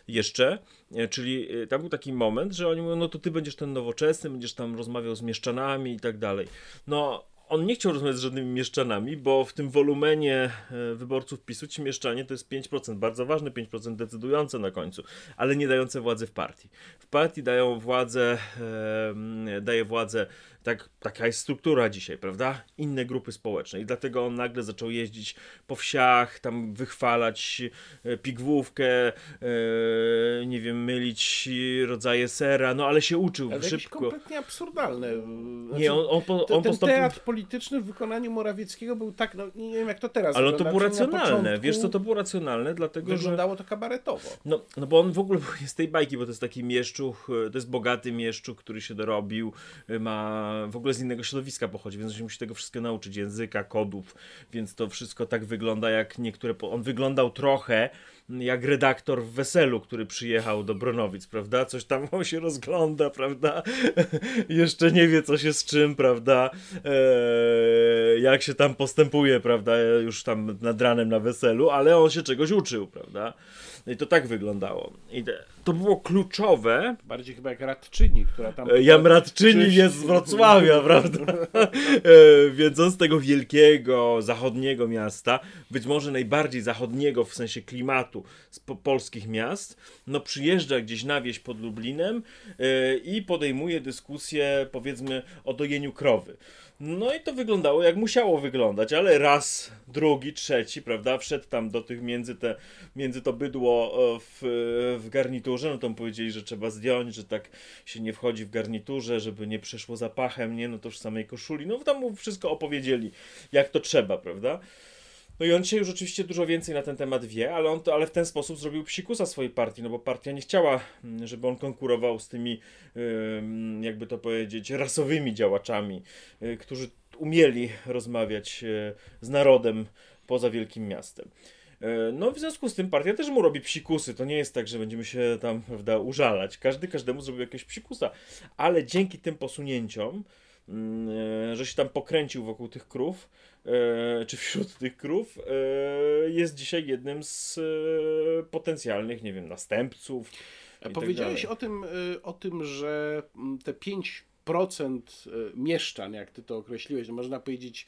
jeszcze. E, Czyli e, tam był taki moment, że oni mówią, no to ty będziesz ten nowoczesny, będziesz tam rozmawiał z mieszczanami i tak dalej. No, on nie chciał rozmawiać z żadnymi mieszczanami, bo w tym wolumenie e, wyborców PiSu ci mieszczanie to jest 5%, bardzo ważne 5% decydujące na końcu, ale nie dające władzy w partii. W partii dają władzę, e, daje władzę, tak, taka jest struktura dzisiaj, prawda? Inne grupy społeczne i dlatego on nagle zaczął jeździć po wsiach, tam wychwalać e, pigwówkę, e, nie wiem, mylić rodzaje sera, no ale się uczył ale szybko. kompletnie absurdalne. Znaczy, Nie, on, on, po, on ten postąpił... teatr polityczny w wykonaniu Morawieckiego był tak, no nie wiem jak to teraz Ale to było racjonalne. Wiesz co, to było racjonalne, dlatego że. Wyglądało to kabaretowo. No, no bo on w ogóle jest [LAUGHS] z tej bajki, bo to jest taki mieszczuch, e, to jest bogaty mieszczuch, który się dorobił, ma w ogóle z innego środowiska pochodzi, więc on się musi tego wszystkiego nauczyć, języka, kodów, więc to wszystko tak wygląda jak niektóre. On wyglądał trochę jak redaktor w weselu, który przyjechał do Bronowic, prawda? Coś tam on [LAUGHS] się rozgląda, prawda? [LAUGHS] Jeszcze nie wie, co się z czym, prawda? Eee, jak się tam postępuje, prawda? Już tam nad ranem na weselu, ale on się czegoś uczył, prawda? No I to tak wyglądało. I to było kluczowe. Bardziej chyba jak radczyni, która tam... E, Jamradczyni Czyś- jest z Wrocławia, [LAUGHS] prawda? E, Więc on z tego wielkiego, zachodniego miasta, być może najbardziej zachodniego w sensie klimatu z po polskich miast, no przyjeżdża gdzieś na wieś pod Lublinem e, i podejmuje dyskusję, powiedzmy, o dojeniu krowy. No i to wyglądało jak musiało wyglądać, ale raz, drugi, trzeci, prawda, wszedł tam do tych między, te, między to bydło e, w, w garniturze, no to mu powiedzieli, że trzeba zdjąć, że tak się nie wchodzi w garniturze, żeby nie przeszło zapachem, nie, no to już samej koszuli, no tam mu wszystko opowiedzieli, jak to trzeba, prawda. No i on dzisiaj już oczywiście dużo więcej na ten temat wie, ale on to, ale w ten sposób zrobił psikusa swojej partii, no bo partia nie chciała, mm, żeby on konkurował z tymi, ym, jakby to powiedzieć, rasowymi działaczami, y, którzy umieli rozmawiać y, z narodem poza wielkim miastem. Y, No, w związku z tym partia też mu robi psikusy. To nie jest tak, że będziemy się tam, prawda, użalać. Każdy każdemu zrobił jakiegoś psikusa. Ale dzięki tym posunięciom, że się tam pokręcił wokół tych krów, e, czy wśród tych krów, e, jest dzisiaj jednym z e, potencjalnych, nie wiem, następców. i tak Powiedziałeś dalej. o tym, o tym, że mm, te 5% y, mieszczan, jak ty to określiłeś, no można powiedzieć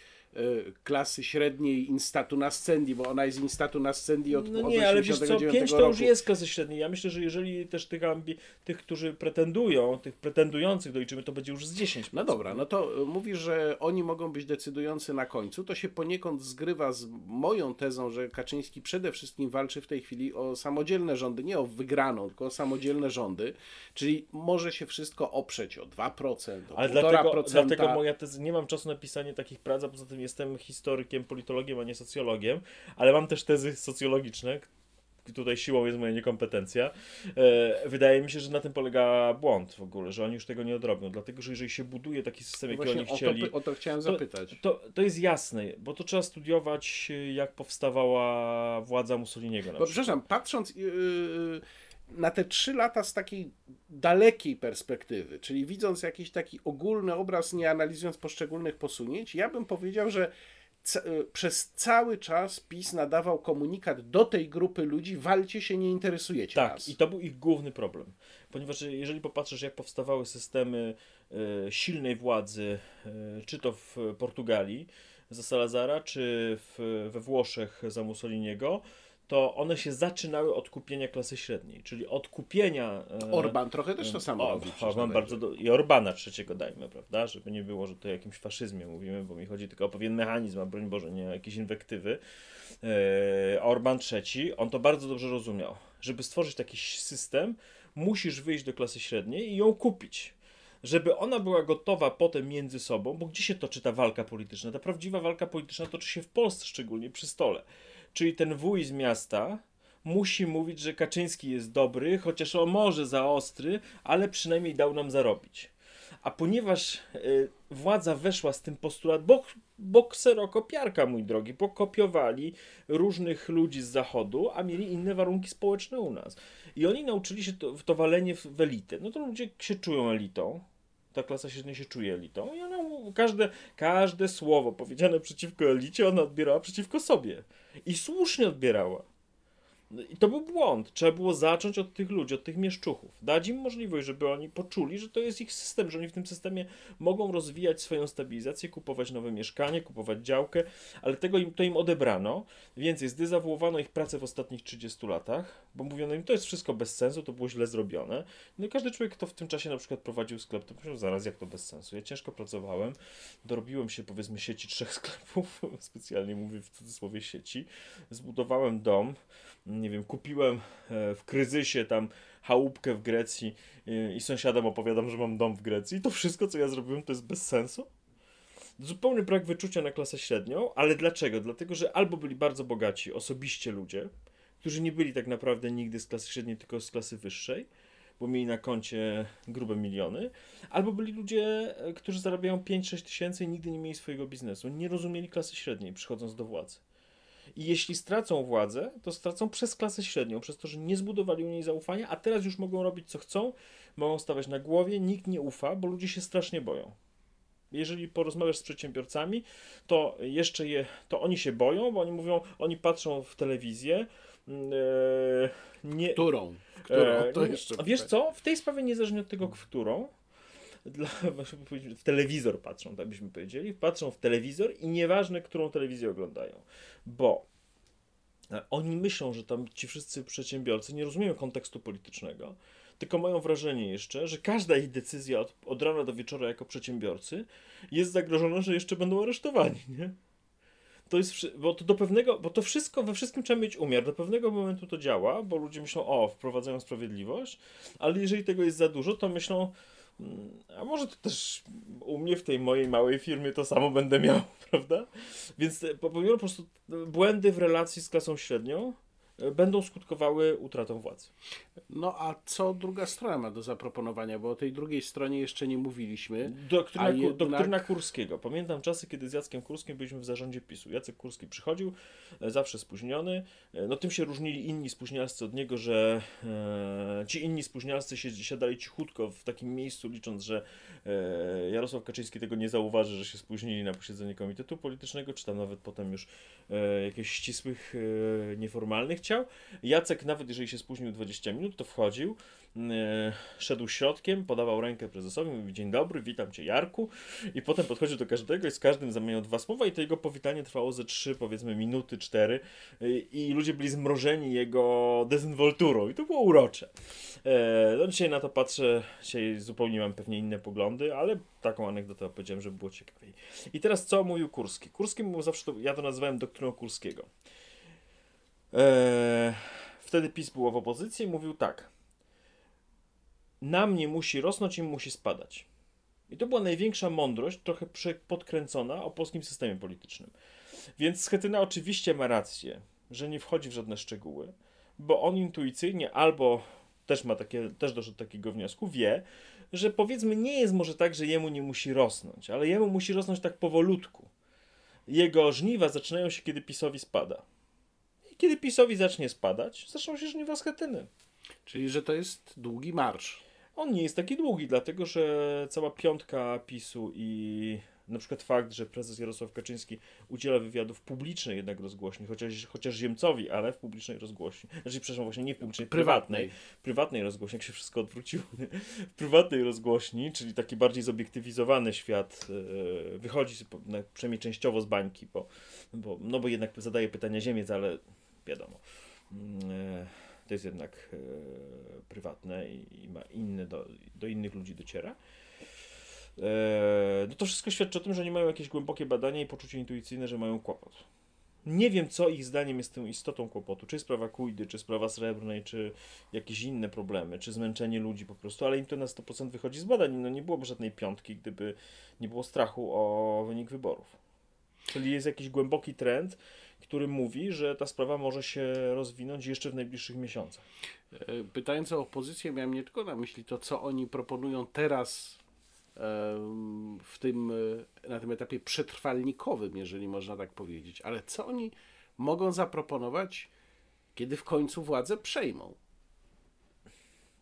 klasy średniej instatu nascendi, bo ona jest instatu nascendi od, No od nie, ale wiesz co, 89 5 to już jest klasy średniej. Ja myślę, że jeżeli też tych, ambi- tych którzy pretendują, tych pretendujących doliczymy, to będzie już z 10. No dobra, no to y, mówisz, że oni mogą być decydujący na końcu. To się poniekąd zgrywa z moją tezą, że Kaczyński przede wszystkim walczy w tej chwili o samodzielne rządy, nie o wygraną, tylko o samodzielne rządy, czyli może się wszystko oprzeć o 2%, o Ale 1,5%. dlatego, dlatego moja teza, nie mam czasu na pisanie takich prac, a poza tym jestem historykiem, politologiem, a nie socjologiem, ale mam też tezy socjologiczne, tutaj siłą jest moja niekompetencja. E, wydaje mi się, że na tym polega błąd w ogóle, że oni już tego nie odrobią, dlatego że jeżeli się buduje taki system, No jaki oni chcieli... O to, o to chciałem zapytać. To, to jest jasne, bo to trzeba studiować, jak powstawała władza Mussoliniego. Bo przepraszam, patrząc yy, na te trzy lata z takiej dalekiej perspektywy, czyli widząc jakiś taki ogólny obraz, nie analizując poszczególnych posunięć, ja bym powiedział, że ca przez cały czas PiS nadawał komunikat do tej grupy ludzi, walcie się, nie interesujecie Tak, nas. i to był ich główny problem. Ponieważ jeżeli popatrzysz, jak powstawały systemy y, silnej władzy, czy to w Portugalii za Salazara, czy w, we Włoszech za Mussoliniego, to one się zaczynały od kupienia klasy średniej, czyli od kupienia... E, Orban trochę też to samo o, robi. Orban bardzo do, I Orbana trzeciego dajmy, prawda? Żeby nie było, że to o jakimś faszyzmie mówimy, bo mi chodzi tylko o pewien mechanizm, a broń Boże, nie o jakieś inwektywy. E, Orban trzeci, on to bardzo dobrze rozumiał. Żeby stworzyć taki system, musisz wyjść do klasy średniej i ją kupić żeby ona była gotowa potem między sobą, bo gdzie się toczy ta walka polityczna? Ta prawdziwa walka polityczna toczy się w Polsce, szczególnie przy stole. Czyli ten wuj z miasta musi mówić, że Kaczyński jest dobry, chociaż on może za ostry, ale przynajmniej dał nam zarobić. A ponieważ y, władza weszła z tym postulat, bo, bo kserokopiarka, mój drogi, bo kopiowali różnych ludzi z zachodu, a mieli inne warunki społeczne u nas. I oni nauczyli się to, to walenie w, w elitę. No to ludzie się czują elitą, ta klasa średnia się czuje elitą i ona, każde, każde słowo powiedziane przeciwko elicie ona odbierała przeciwko sobie. I słusznie odbierała. No I to był błąd. Trzeba było zacząć od tych ludzi, od tych mieszczuchów. Dać im możliwość, żeby oni poczuli, że to jest ich system, że oni w tym systemie mogą rozwijać swoją stabilizację, kupować nowe mieszkanie, kupować działkę, ale tego im, to im odebrano, więc zdezawuowano ich pracę w ostatnich 30 latach, bo mówiono im, to jest wszystko bez sensu, to było źle zrobione. No i każdy człowiek, kto w tym czasie na przykład prowadził sklep, to powiedział, zaraz jak to bez sensu. Ja ciężko pracowałem, dorobiłem się powiedzmy sieci trzech [LAUGHS] sklepów, specjalnie mówię w cudzysłowie sieci, zbudowałem dom, nie wiem, kupiłem e, w kryzysie tam chałupkę w Grecji e, i sąsiadom opowiadam, że mam dom w Grecji. To wszystko, co ja zrobiłem, to jest bez sensu. Zupełny brak wyczucia na klasę średnią, ale dlaczego? Dlatego, że albo byli bardzo bogaci, osobiście ludzie, którzy nie byli tak naprawdę nigdy z klasy średniej, tylko z klasy wyższej, bo mieli na koncie grube miliony, albo byli ludzie, e, którzy zarabiają 5-6 tysięcy i nigdy nie mieli swojego biznesu, nie rozumieli klasy średniej, przychodząc do władzy. I jeśli stracą władzę, to stracą przez klasę średnią, przez to, że nie zbudowali u niej zaufania, a teraz już mogą robić co chcą, mogą stawać na głowie, nikt nie ufa, bo ludzie się strasznie boją. Jeżeli porozmawiasz z przedsiębiorcami, to jeszcze je, to oni się boją, bo oni mówią, oni patrzą w telewizję. Yy, nie, którą? którą? E, to jeszcze wiesz co, w tej sprawie niezależnie od tego, którą, dla, [LAUGHS] w telewizor patrzą, tak byśmy powiedzieli, patrzą w telewizor i nieważne, którą telewizję oglądają, bo e, oni myślą, że tam ci wszyscy przedsiębiorcy nie rozumieją kontekstu politycznego, tylko mają wrażenie jeszcze, że każda ich decyzja od, od rana do wieczora jako przedsiębiorcy jest zagrożona, że jeszcze będą aresztowani, nie? To jest, bo to do pewnego, bo to wszystko, we wszystkim trzeba mieć umiar. Do pewnego momentu to działa, bo ludzie myślą, o, wprowadzają sprawiedliwość, ale jeżeli tego jest za dużo, to myślą, a może to też u mnie w tej mojej małej firmie to samo będę miał, [LAUGHS] prawda? Więc popełniono po prostu błędy w relacji z klasą średnią, będą skutkowały utratą władzy. No a co druga strona ma do zaproponowania? Bo o tej drugiej stronie jeszcze nie mówiliśmy. Doktryna, jednak... doktryna Kurskiego. Pamiętam czasy, kiedy z Jackiem Kurskim byliśmy w zarządzie PiSu. Jacek Kurski przychodził, e, zawsze spóźniony. E, no tym się różnili inni spóźnialscy od niego, że e, ci inni spóźnialscy się, siadali cichutko w takim miejscu, licząc, że e, Jarosław Kaczyński tego nie zauważy, że się spóźnili na posiedzenie Komitetu Politycznego, czy tam nawet potem już e, jakichś ścisłych, e, nieformalnych chciał. Jacek, nawet jeżeli się spóźnił 20 minut, to wchodził, yy, szedł środkiem, podawał rękę prezesowi, mówi dzień dobry, witam cię Jarku i potem podchodził do każdego i z każdym zamieniał dwa słowa i to jego powitanie trwało ze trzy, powiedzmy minuty, cztery yy, i ludzie byli zmrożeni jego dezynwolturą i to było urocze. Yy, no dzisiaj na to patrzę, dzisiaj zupełnie mam pewnie inne poglądy, ale taką anegdotę opowiedziałem, żeby było ciekawiej. I teraz co mówił Kurski? Kurski mówił zawsze, to, ja to nazywałem doktryną Kurskiego. Eee, wtedy PiS było w opozycji i mówił tak. Nam nie musi rosnąć, im musi spadać. I to była największa mądrość, trochę podkręcona o polskim systemie politycznym. Więc Schetyna oczywiście ma rację, że nie wchodzi w żadne szczegóły, bo on intuicyjnie albo też ma takie, też doszedł do takiego wniosku, wie, że powiedzmy nie jest może tak, że jemu nie musi rosnąć, ale jemu musi rosnąć tak powolutku. Jego żniwa zaczynają się, kiedy PiSowi spada. I kiedy PiSowi zacznie spadać, zaczną się żniwa schetyny. Czyli, że to jest długi marsz. On nie jest taki długi, dlatego że cała piątka PiSu i na przykład fakt, że prezes Jarosław Kaczyński udziela wywiadów publicznej jednak rozgłośni, chociaż, chociaż Ziemcowi, ale w publicznej rozgłośni. Znaczy, przepraszam, właśnie nie w publicznej, prywatnej. Prywatnej, prywatnej rozgłośni, jak się wszystko odwróciło. [LAUGHS] W prywatnej rozgłośni, czyli taki bardziej zobiektywizowany świat, yy, wychodzi przynajmniej częściowo z bańki, bo, bo, no bo jednak zadaje pytania Ziemiec, ale wiadomo. Yy, to jest jednak yy, prywatne i, ma inne, do, do innych ludzi dociera. Eee, no to wszystko świadczy o tym, że nie mają jakieś głębokie badania i poczucie intuicyjne, że mają kłopot. Nie wiem, co ich zdaniem jest tą istotą kłopotu. Czy sprawa Kujdy, czy sprawa Srebrnej, czy jakieś inne problemy, czy zmęczenie ludzi po prostu, ale im to na 100% wychodzi z badań. No nie byłoby żadnej piątki, gdyby nie było strachu o wynik wyborów. Czyli jest jakiś głęboki trend, który mówi, że ta sprawa może się rozwinąć jeszcze w najbliższych miesiącach. E, pytając o opozycję, miałem nie tylko na myśli to, co oni proponują teraz w tym, e, na tym etapie przetrwalnikowym, jeżeli można tak powiedzieć. Ale co oni mogą zaproponować, kiedy w końcu władzę przejmą?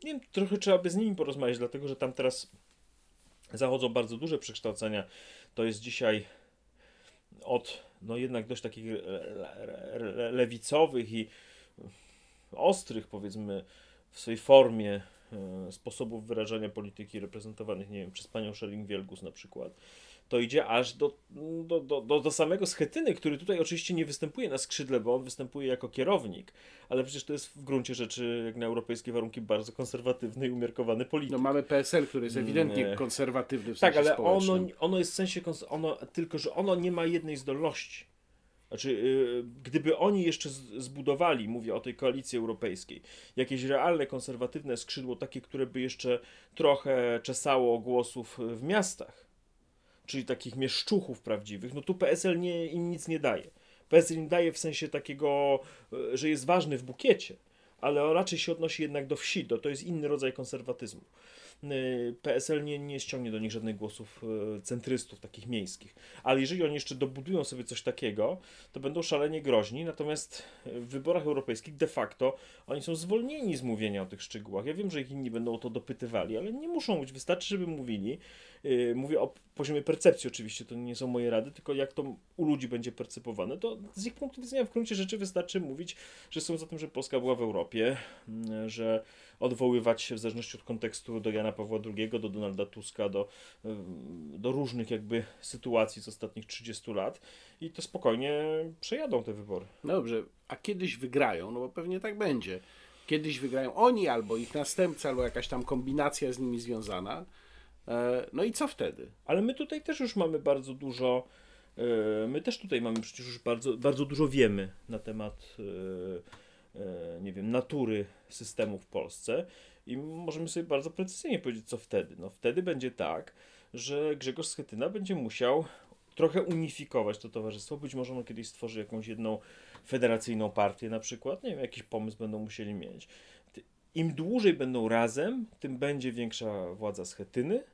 Nie wiem, trochę trzeba by z nimi porozmawiać, dlatego że tam teraz zachodzą bardzo duże przekształcenia. To jest dzisiaj od no jednak dość takich lewicowych i ostrych, powiedzmy, w swojej formie E, sposobów wyrażania polityki reprezentowanych, nie wiem, przez panią Schering-Wielgus na przykład, to idzie aż do, do, do, do, do samego Schetyny, który tutaj oczywiście nie występuje na skrzydle, bo on występuje jako kierownik, ale przecież to jest w gruncie rzeczy, jak na europejskie warunki, bardzo konserwatywny i umiarkowany polityk. No mamy PSL, który jest ewidentnie nie. konserwatywny w sensie Tak, ale ono, ono jest w sensie, ono, tylko że ono nie ma jednej zdolności. Znaczy, yy, gdyby oni jeszcze zbudowali, mówię o tej koalicji europejskiej, jakieś realne konserwatywne skrzydło, takie, które by jeszcze trochę czesało głosów w miastach, czyli takich mieszczuchów prawdziwych, no tu PSL nie, im nic nie daje. PSL im daje w sensie takiego, y, że jest ważny w bukiecie, ale raczej się odnosi jednak do wsi, to, jest inny rodzaj konserwatyzmu. Y, PSL nie, nie ściągnie do nich żadnych głosów y, centrystów, takich miejskich. Ale jeżeli oni jeszcze dobudują sobie coś takiego, to będą szalenie groźni. Natomiast w wyborach europejskich de facto oni są zwolnieni z mówienia o tych szczegółach. Ja wiem, że ich inni będą o to dopytywali, ale nie muszą być. Wystarczy, żeby mówili. Y, mówię o poziomie percepcji oczywiście, to nie są moje rady, tylko jak to u ludzi będzie percepowane, to z ich punktu widzenia w gruncie rzeczy wystarczy mówić, że są za tym, że Polska była w Europie, że odwoływać się w zależności od kontekstu do Jana Pawła II, do Donalda Tuska, do, do różnych jakby sytuacji z ostatnich 30 lat i to spokojnie przejadą te wybory. No dobrze, a kiedyś wygrają, no bo pewnie tak będzie. Kiedyś wygrają oni albo ich następca, albo jakaś tam kombinacja z nimi związana. E, no i co wtedy? Ale my tutaj też już mamy bardzo dużo. E, my też tutaj mamy przecież już bardzo, bardzo dużo wiemy na temat e, nie wiem, natury systemu w Polsce i możemy sobie bardzo precyzyjnie powiedzieć, co wtedy. No wtedy będzie tak, że Grzegorz Schetyna będzie musiał trochę unifikować to towarzystwo. Być może on kiedyś stworzy jakąś jedną federacyjną partię na przykład. Nie wiem, jakiś pomysł będą musieli mieć. Im dłużej będą razem, tym będzie większa władza Schetyny,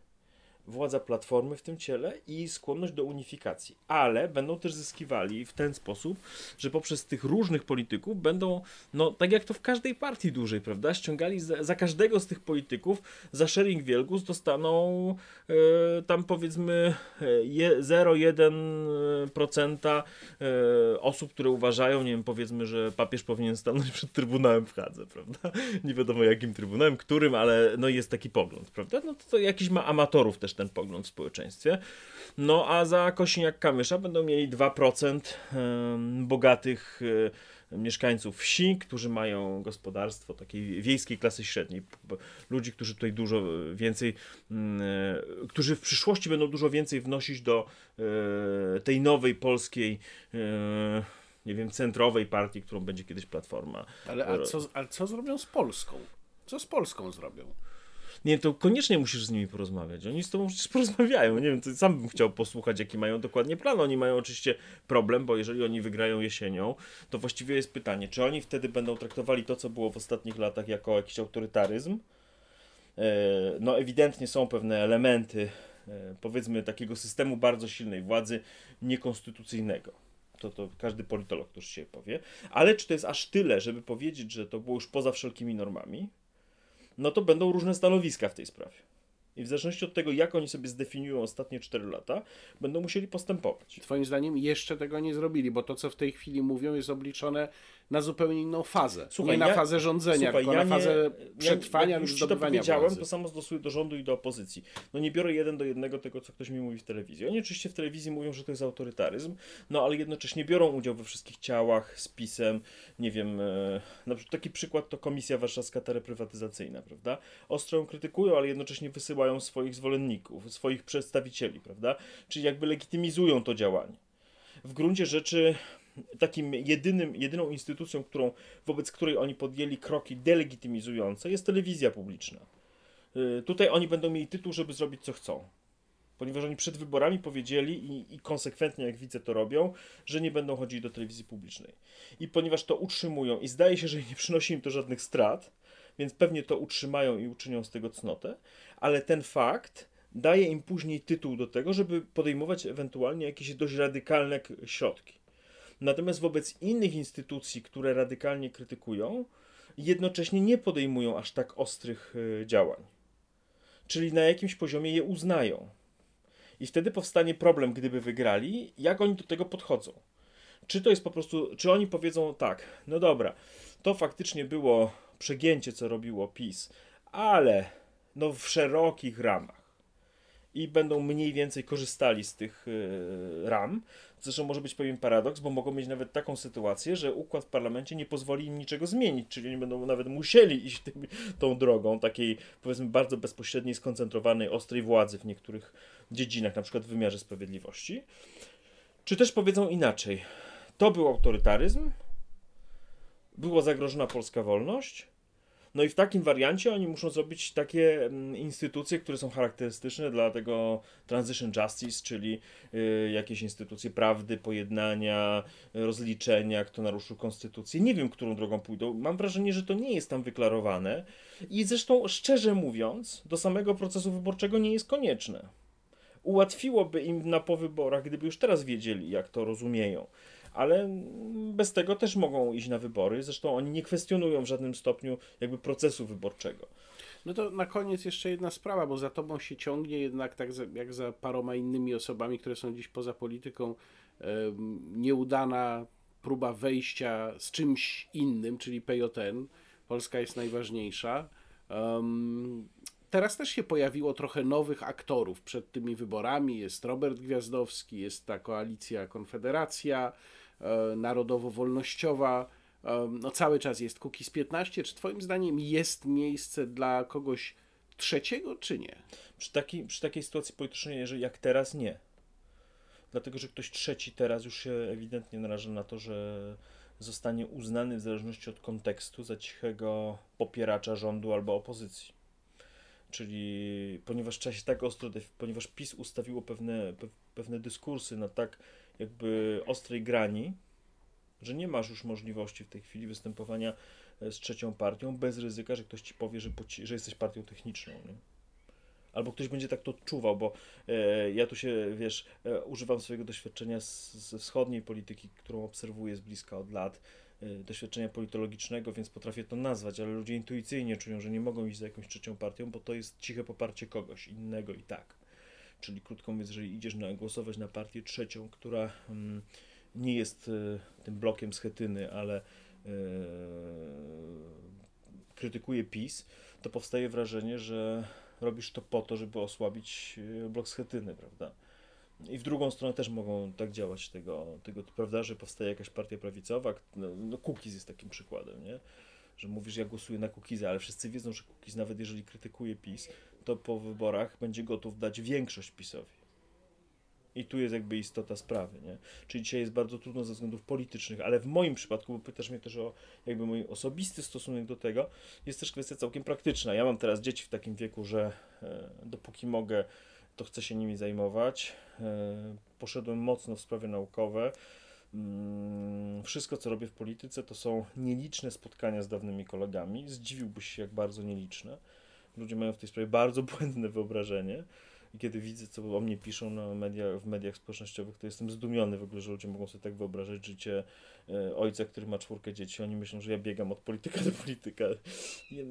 władza platformy w tym ciele i skłonność do unifikacji. Ale będą też zyskiwali w ten sposób, że poprzez tych różnych polityków będą, no tak jak to w każdej partii dużej, prawda, ściągali za, za każdego z tych polityków, za sharing wielgus dostaną e, tam powiedzmy 0,1% e, e, osób, które uważają, nie wiem, powiedzmy, że papież powinien stanąć przed Trybunałem w Hadze, prawda? [LAUGHS] Nie wiadomo jakim Trybunałem, którym, ale no jest taki pogląd, prawda? No to, to jakiś ma amatorów też ten pogląd w społeczeństwie. No a za Kosiniak-Kamysza będą mieli 2% bogatych e, mieszkańców wsi, którzy mają gospodarstwo takiej wiejskiej klasy średniej. Ludzi, którzy tutaj dużo więcej, mm, e, którzy w przyszłości będą dużo więcej wnosić do e, tej nowej polskiej nie wiem, centrowej partii, którą będzie kiedyś Platforma. Ale a co, ale co zrobią z Polską? Co z Polską zrobią? Nie to koniecznie musisz z nimi porozmawiać. Oni z tobą przecież [LAUGHS] porozmawiają. Nie wiem, to sam bym chciał posłuchać, jaki mają dokładnie plan. Oni mają oczywiście problem, bo jeżeli oni wygrają jesienią, to właściwie jest pytanie, czy oni wtedy będą traktowali to, co było w ostatnich latach, jako jakiś autorytaryzm? E, no, ewidentnie są pewne elementy, e, powiedzmy, takiego systemu bardzo silnej władzy niekonstytucyjnego. To, to każdy politolog to już się powie. Ale czy to jest aż tyle, żeby powiedzieć, że to było już poza wszelkimi normami? No to będą różne stanowiska w tej sprawie. I w zależności od tego, jak oni sobie zdefiniują ostatnie 4 lata, będą musieli postępować. Twoim zdaniem jeszcze tego nie zrobili, bo to, co w tej chwili mówią, jest obliczone na zupełnie inną fazę. Słuchaj, nie na ja, fazę rządzenia, słuchaj, tylko ja na fazę nie, przetrwania ja, lub zdobywania to powiedziałem, władzy. to samo stosuję do rządu i do opozycji. No nie biorę jeden do jednego tego, co ktoś mi mówi w telewizji. Oni oczywiście w telewizji mówią, że to jest autorytaryzm, no ale jednocześnie biorą udział we wszystkich ciałach z pisem, nie wiem, e, na przykład taki przykład to Komisja Warszawska Reprywatyzacyjna, prawda? Ostro ją krytykują, ale jednocześnie wysyłają swoich zwolenników, swoich przedstawicieli, prawda? Czyli jakby legitymizują to działanie. W gruncie rzeczy takim jedynym, jedyną instytucją, którą, wobec której oni podjęli kroki delegitymizujące, jest telewizja publiczna. Y, tutaj oni będą mieli tytuł, żeby zrobić co chcą. Ponieważ oni przed wyborami powiedzieli i, i konsekwentnie, jak widzę, to robią, że nie będą chodzić do telewizji publicznej. I ponieważ to utrzymują i zdaje się, że nie przynosi im to żadnych strat, więc pewnie to utrzymają i uczynią z tego cnotę, ale ten fakt daje im później tytuł do tego, żeby podejmować ewentualnie jakieś dość radykalne środki. Natomiast wobec innych instytucji, które radykalnie krytykują, jednocześnie nie podejmują aż tak ostrych e, działań. Czyli na jakimś poziomie je uznają. I wtedy powstanie problem, gdyby wygrali, jak oni do tego podchodzą. Czy to jest po prostu, czy oni powiedzą tak, no dobra, to faktycznie było przegięcie, co robiło PiS, ale no w szerokich ramach i będą mniej więcej korzystali z tych yy, ram. Zresztą może być pewien paradoks, bo mogą mieć nawet taką sytuację, że układ w parlamencie nie pozwoli im niczego zmienić, czyli oni będą nawet musieli iść [LAUGHS] tym, tą drogą takiej, powiedzmy, bardzo bezpośredniej, skoncentrowanej, ostrej władzy w niektórych dziedzinach, na przykład w wymiarze sprawiedliwości. Czy też powiedzą inaczej. To był autorytaryzm, była zagrożona polska wolność, no i w takim wariancie oni muszą zrobić takie mm, instytucje, które są charakterystyczne dla tego transition justice, czyli y, jakieś instytucje prawdy, pojednania, rozliczenia, kto naruszył konstytucję. Nie wiem, którą drogą pójdą. Mam wrażenie, że to nie jest tam wyklarowane i zresztą, szczerze mówiąc, do samego procesu wyborczego nie jest konieczne. Ułatwiłoby im na powyborach, gdyby już teraz wiedzieli, jak to rozumieją ale bez tego też mogą iść na wybory. Zresztą oni nie kwestionują w żadnym stopniu jakby procesu wyborczego. No to na koniec jeszcze jedna sprawa, bo za tobą się ciągnie jednak tak jak za paroma innymi osobami, które są dziś poza polityką, nieudana próba wejścia z czymś innym, czyli PJN. Polska jest najważniejsza. teraz też się pojawiło trochę nowych aktorów przed tymi wyborami. Jest Robert Gwiazdowski, jest ta koalicja Konfederacja, narodowo-wolnościowa, e, no cały czas jest Kukiz 15. Czy twoim zdaniem jest miejsce dla kogoś trzeciego, czy nie? Przy, przy takiej sytuacji politycznej, że jak teraz nie. Dlatego, że ktoś trzeci teraz już się ewidentnie naraża na to, że zostanie uznany w zależności od kontekstu za cichego popieracza rządu albo opozycji. Czyli ponieważ trzeba się tak ostro, ponieważ PiS ustawiło pewne, pewne dyskursy na tak jakby ostrej grani, że nie masz już możliwości w tej chwili występowania e, z trzecią partią bez ryzyka, że ktoś ci powie, że, że jesteś partią techniczną. Nie? Albo ktoś będzie tak to odczuwał, bo e, ja tu się, wiesz, e, używam swojego doświadczenia z, ze wschodniej polityki, którą obserwuję z bliska od lat, e, doświadczenia politologicznego, więc potrafię to nazwać, ale ludzie intuicyjnie czują, że nie mogą iść za jakąś trzecią partią, bo to jest ciche poparcie kogoś innego i tak. Czyli krótko mówiąc, jeżeli idziesz na, głosować na partię trzecią, która mm, nie jest y, tym blokiem schetyny, ale y, krytykuje PiS, to powstaje wrażenie, że robisz to po to, żeby osłabić e, blok schetyny, prawda? I w drugą stronę też mogą tak działać tego, tego prawda, że powstaje jakaś partia prawicowa, no, no Kukiz jest takim przykładem, nie? Że mówisz, ja głosuję na Kukiza, ale wszyscy wiedzą, że Kukiz nawet jeżeli krytykuje PiS, to po wyborach będzie gotów dać większość PiSowi. I tu jest jakby istota sprawy, nie? Czyli dzisiaj jest bardzo trudno ze względów politycznych, ale w moim przypadku, bo pytasz mnie też o jakby mój osobisty stosunek do tego, jest też kwestia całkiem praktyczna. Ja mam teraz dzieci w takim wieku, że e, dopóki mogę, to chcę się nimi zajmować. E, poszedłem mocno w sprawy naukowe. Mm, Wszystko, co robię w polityce, to są nieliczne spotkania z dawnymi kolegami. Zdziwiłbyś się, jak bardzo nieliczne. Ludzie mają w tej sprawie bardzo [LAUGHS] błędne wyobrażenie. I kiedy widzę, co o mnie piszą na media, w mediach społecznościowych, to jestem zdumiony w ogóle, że ludzie mogą sobie tak wyobrażać życie e, ojca, który ma czwórkę dzieci. Oni myślą, że ja biegam od polityka do polityka.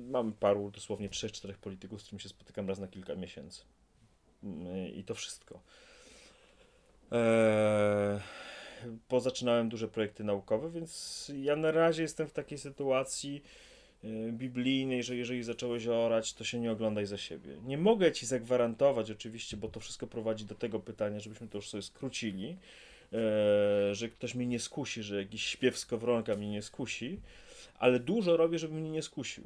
Mam paru, dosłownie trzech, czterech polityków, z którymi się spotykam raz na kilka miesięcy. Mm, I to wszystko. Eee, pozaczynałem duże projekty naukowe, więc ja na razie jestem w takiej sytuacji e, biblijnej, że jeżeli zacząłeś orać, to się nie oglądaj za siebie. Nie mogę ci zagwarantować oczywiście, bo to wszystko prowadzi do tego pytania, żebyśmy to już sobie skrócili, e, że ktoś mnie nie skusi, że jakiś śpiew skowronka mnie nie skusi, ale dużo robię, żeby mnie nie skusił.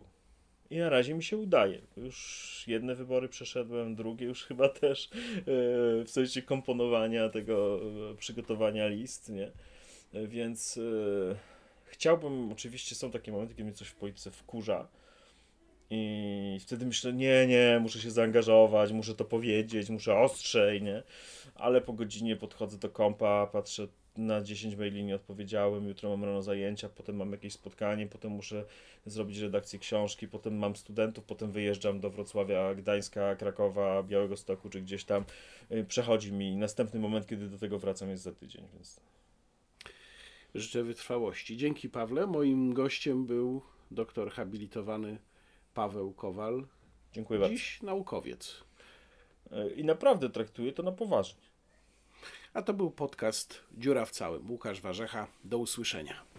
I na razie mi się udaje. Już jedne wybory przeszedłem, drugie już chyba też, e, w sensie komponowania tego, przygotowania list, nie? Więc chciałbym, oczywiście są takie momenty, kiedy mnie coś w polityce wkurza i wtedy myślę, nie, nie, muszę się zaangażować, muszę to powiedzieć, muszę ostrzej, nie? Ale po godzinie podchodzę do kompa, patrzę na 10 maili nie odpowiedziałem, jutro mam rano zajęcia, potem mam jakieś spotkanie, potem muszę zrobić redakcję książki, potem mam studentów, potem wyjeżdżam do Wrocławia, Gdańska, Krakowa, Białego Stoku czy gdzieś tam. Y, Przechodzi mi następny moment, kiedy do tego wracam jest za tydzień, więc Życzę wytrwałości. Dzięki Pawle. Moim gościem był doktor habilitowany Paweł Kowal, dziękuję bardzo. dziś naukowiec. Y, I naprawdę traktuję to na poważnie. A to był podcast Dziura w całym. Łukasz Warzecha. Do usłyszenia.